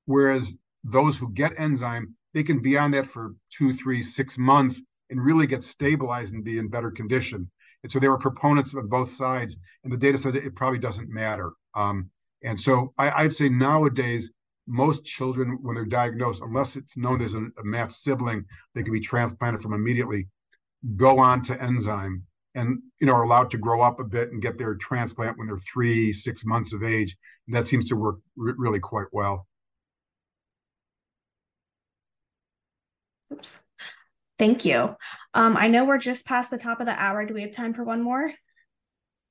Whereas those who get enzyme, they can be on that for two, three, six months and really get stabilized and be in better condition. And so there were proponents of both sides, and the data said it probably doesn't matter. Um, and so I, would say nowadays, most children, when they're diagnosed, unless it's known as a, a matched sibling, they can be transplanted from immediately, go on to enzyme and you know are allowed to grow up a bit and get their transplant when they're three, six months of age. And that seems to work really quite well. Oops. Thank you. Um, I know we're just past the top of the hour. Do we have time for one more?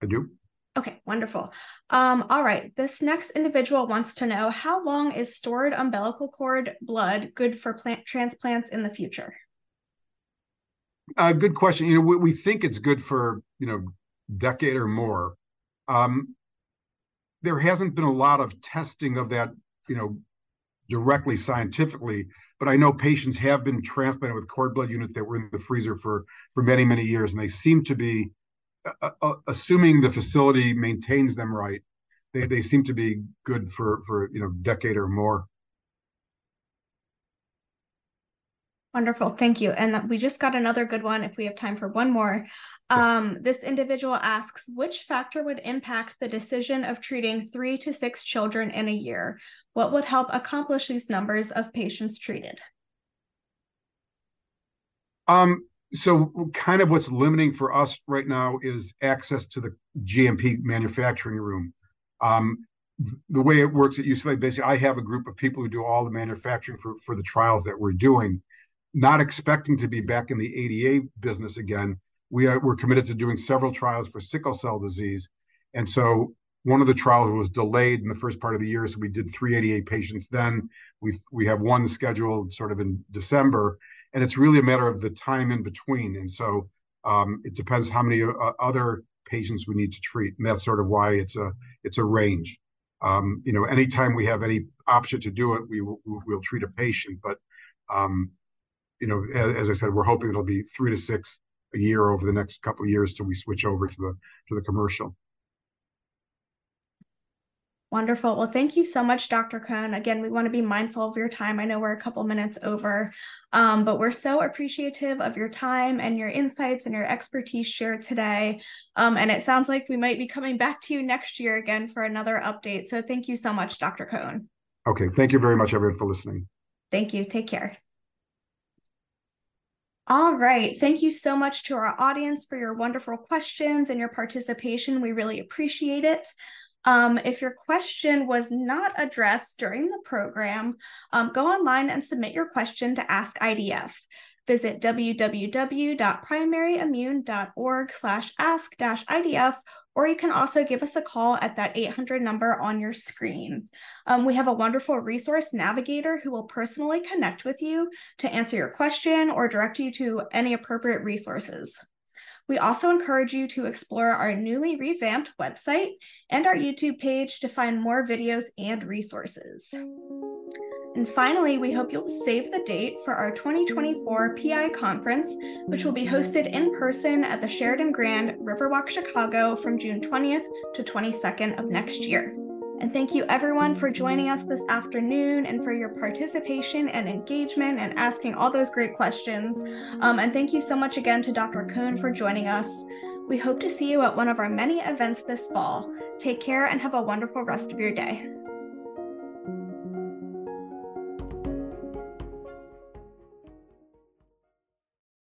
I do. Okay, wonderful. Um, all right. This next individual wants to know how long is stored umbilical cord blood good for plant transplants in the future? Uh, good question. You know, we, we think it's good for you know decade or more. Um, there hasn't been a lot of testing of that, you know, directly scientifically but I know patients have been transplanted with cord blood units that were in the freezer for for many many years, and they seem to be, uh, uh, assuming the facility maintains them right, they they seem to be good for for you know decade or more. Wonderful. Thank you. And we just got another good one if we have time for one more. Um, this individual asks which factor would impact the decision of treating three to six children in a year? What would help accomplish these numbers of patients treated? Um, so kind of what's limiting for us right now is access to the GMP manufacturing room. Um, the way it works at UCLA, basically, I have a group of people who do all the manufacturing for, for the trials that we're doing not expecting to be back in the ADA business again, we are, we're committed to doing several trials for sickle cell disease. And so one of the trials was delayed in the first part of the year. So we did 388 patients then. We we have one scheduled sort of in December. And it's really a matter of the time in between. And so um, it depends how many uh, other patients we need to treat. And that's sort of why it's a it's a range. Um, you know, anytime we have any option to do it, we will we'll treat a patient. But um, you know, as, as, I said, we're hoping it'll be three to six a year over the next couple of years till we switch over to the to the commercial. Wonderful. Well, thank you so much, Dr. Kohn. Again, we want to be mindful of your time. I know we're a couple minutes over, um, but we're so appreciative of your time and your insights and your expertise shared today. Um, and it sounds like we might be coming back to you next year again for another update. So thank you so much, Dr. Kohn. Okay. Thank you very much, everyone, for listening. Thank you. Take care. All right. Thank you so much to our audience for your wonderful questions and your participation. We really appreciate it. Um, if your question was not addressed during the program, um, go online and submit your question to Ask IDF. Visit www.primaryimmune.org slash ask-idf, or you can also give us a call at that 800 number on your screen. Um, we have a wonderful resource navigator who will personally connect with you to answer your question or direct you to any appropriate resources. We also encourage you to explore our newly revamped website and our YouTube page to find more videos and resources. And finally, we hope you'll save the date for our 2024 PI conference, which will be hosted in person at the Sheraton Grand Riverwalk Chicago from June 20th to 22nd of next year. And thank you everyone for joining us this afternoon and for your participation and engagement and asking all those great questions. Um, and thank you so much again to Dr. Kohn for joining us. We hope to see you at one of our many events this fall. Take care and have a wonderful rest of your day.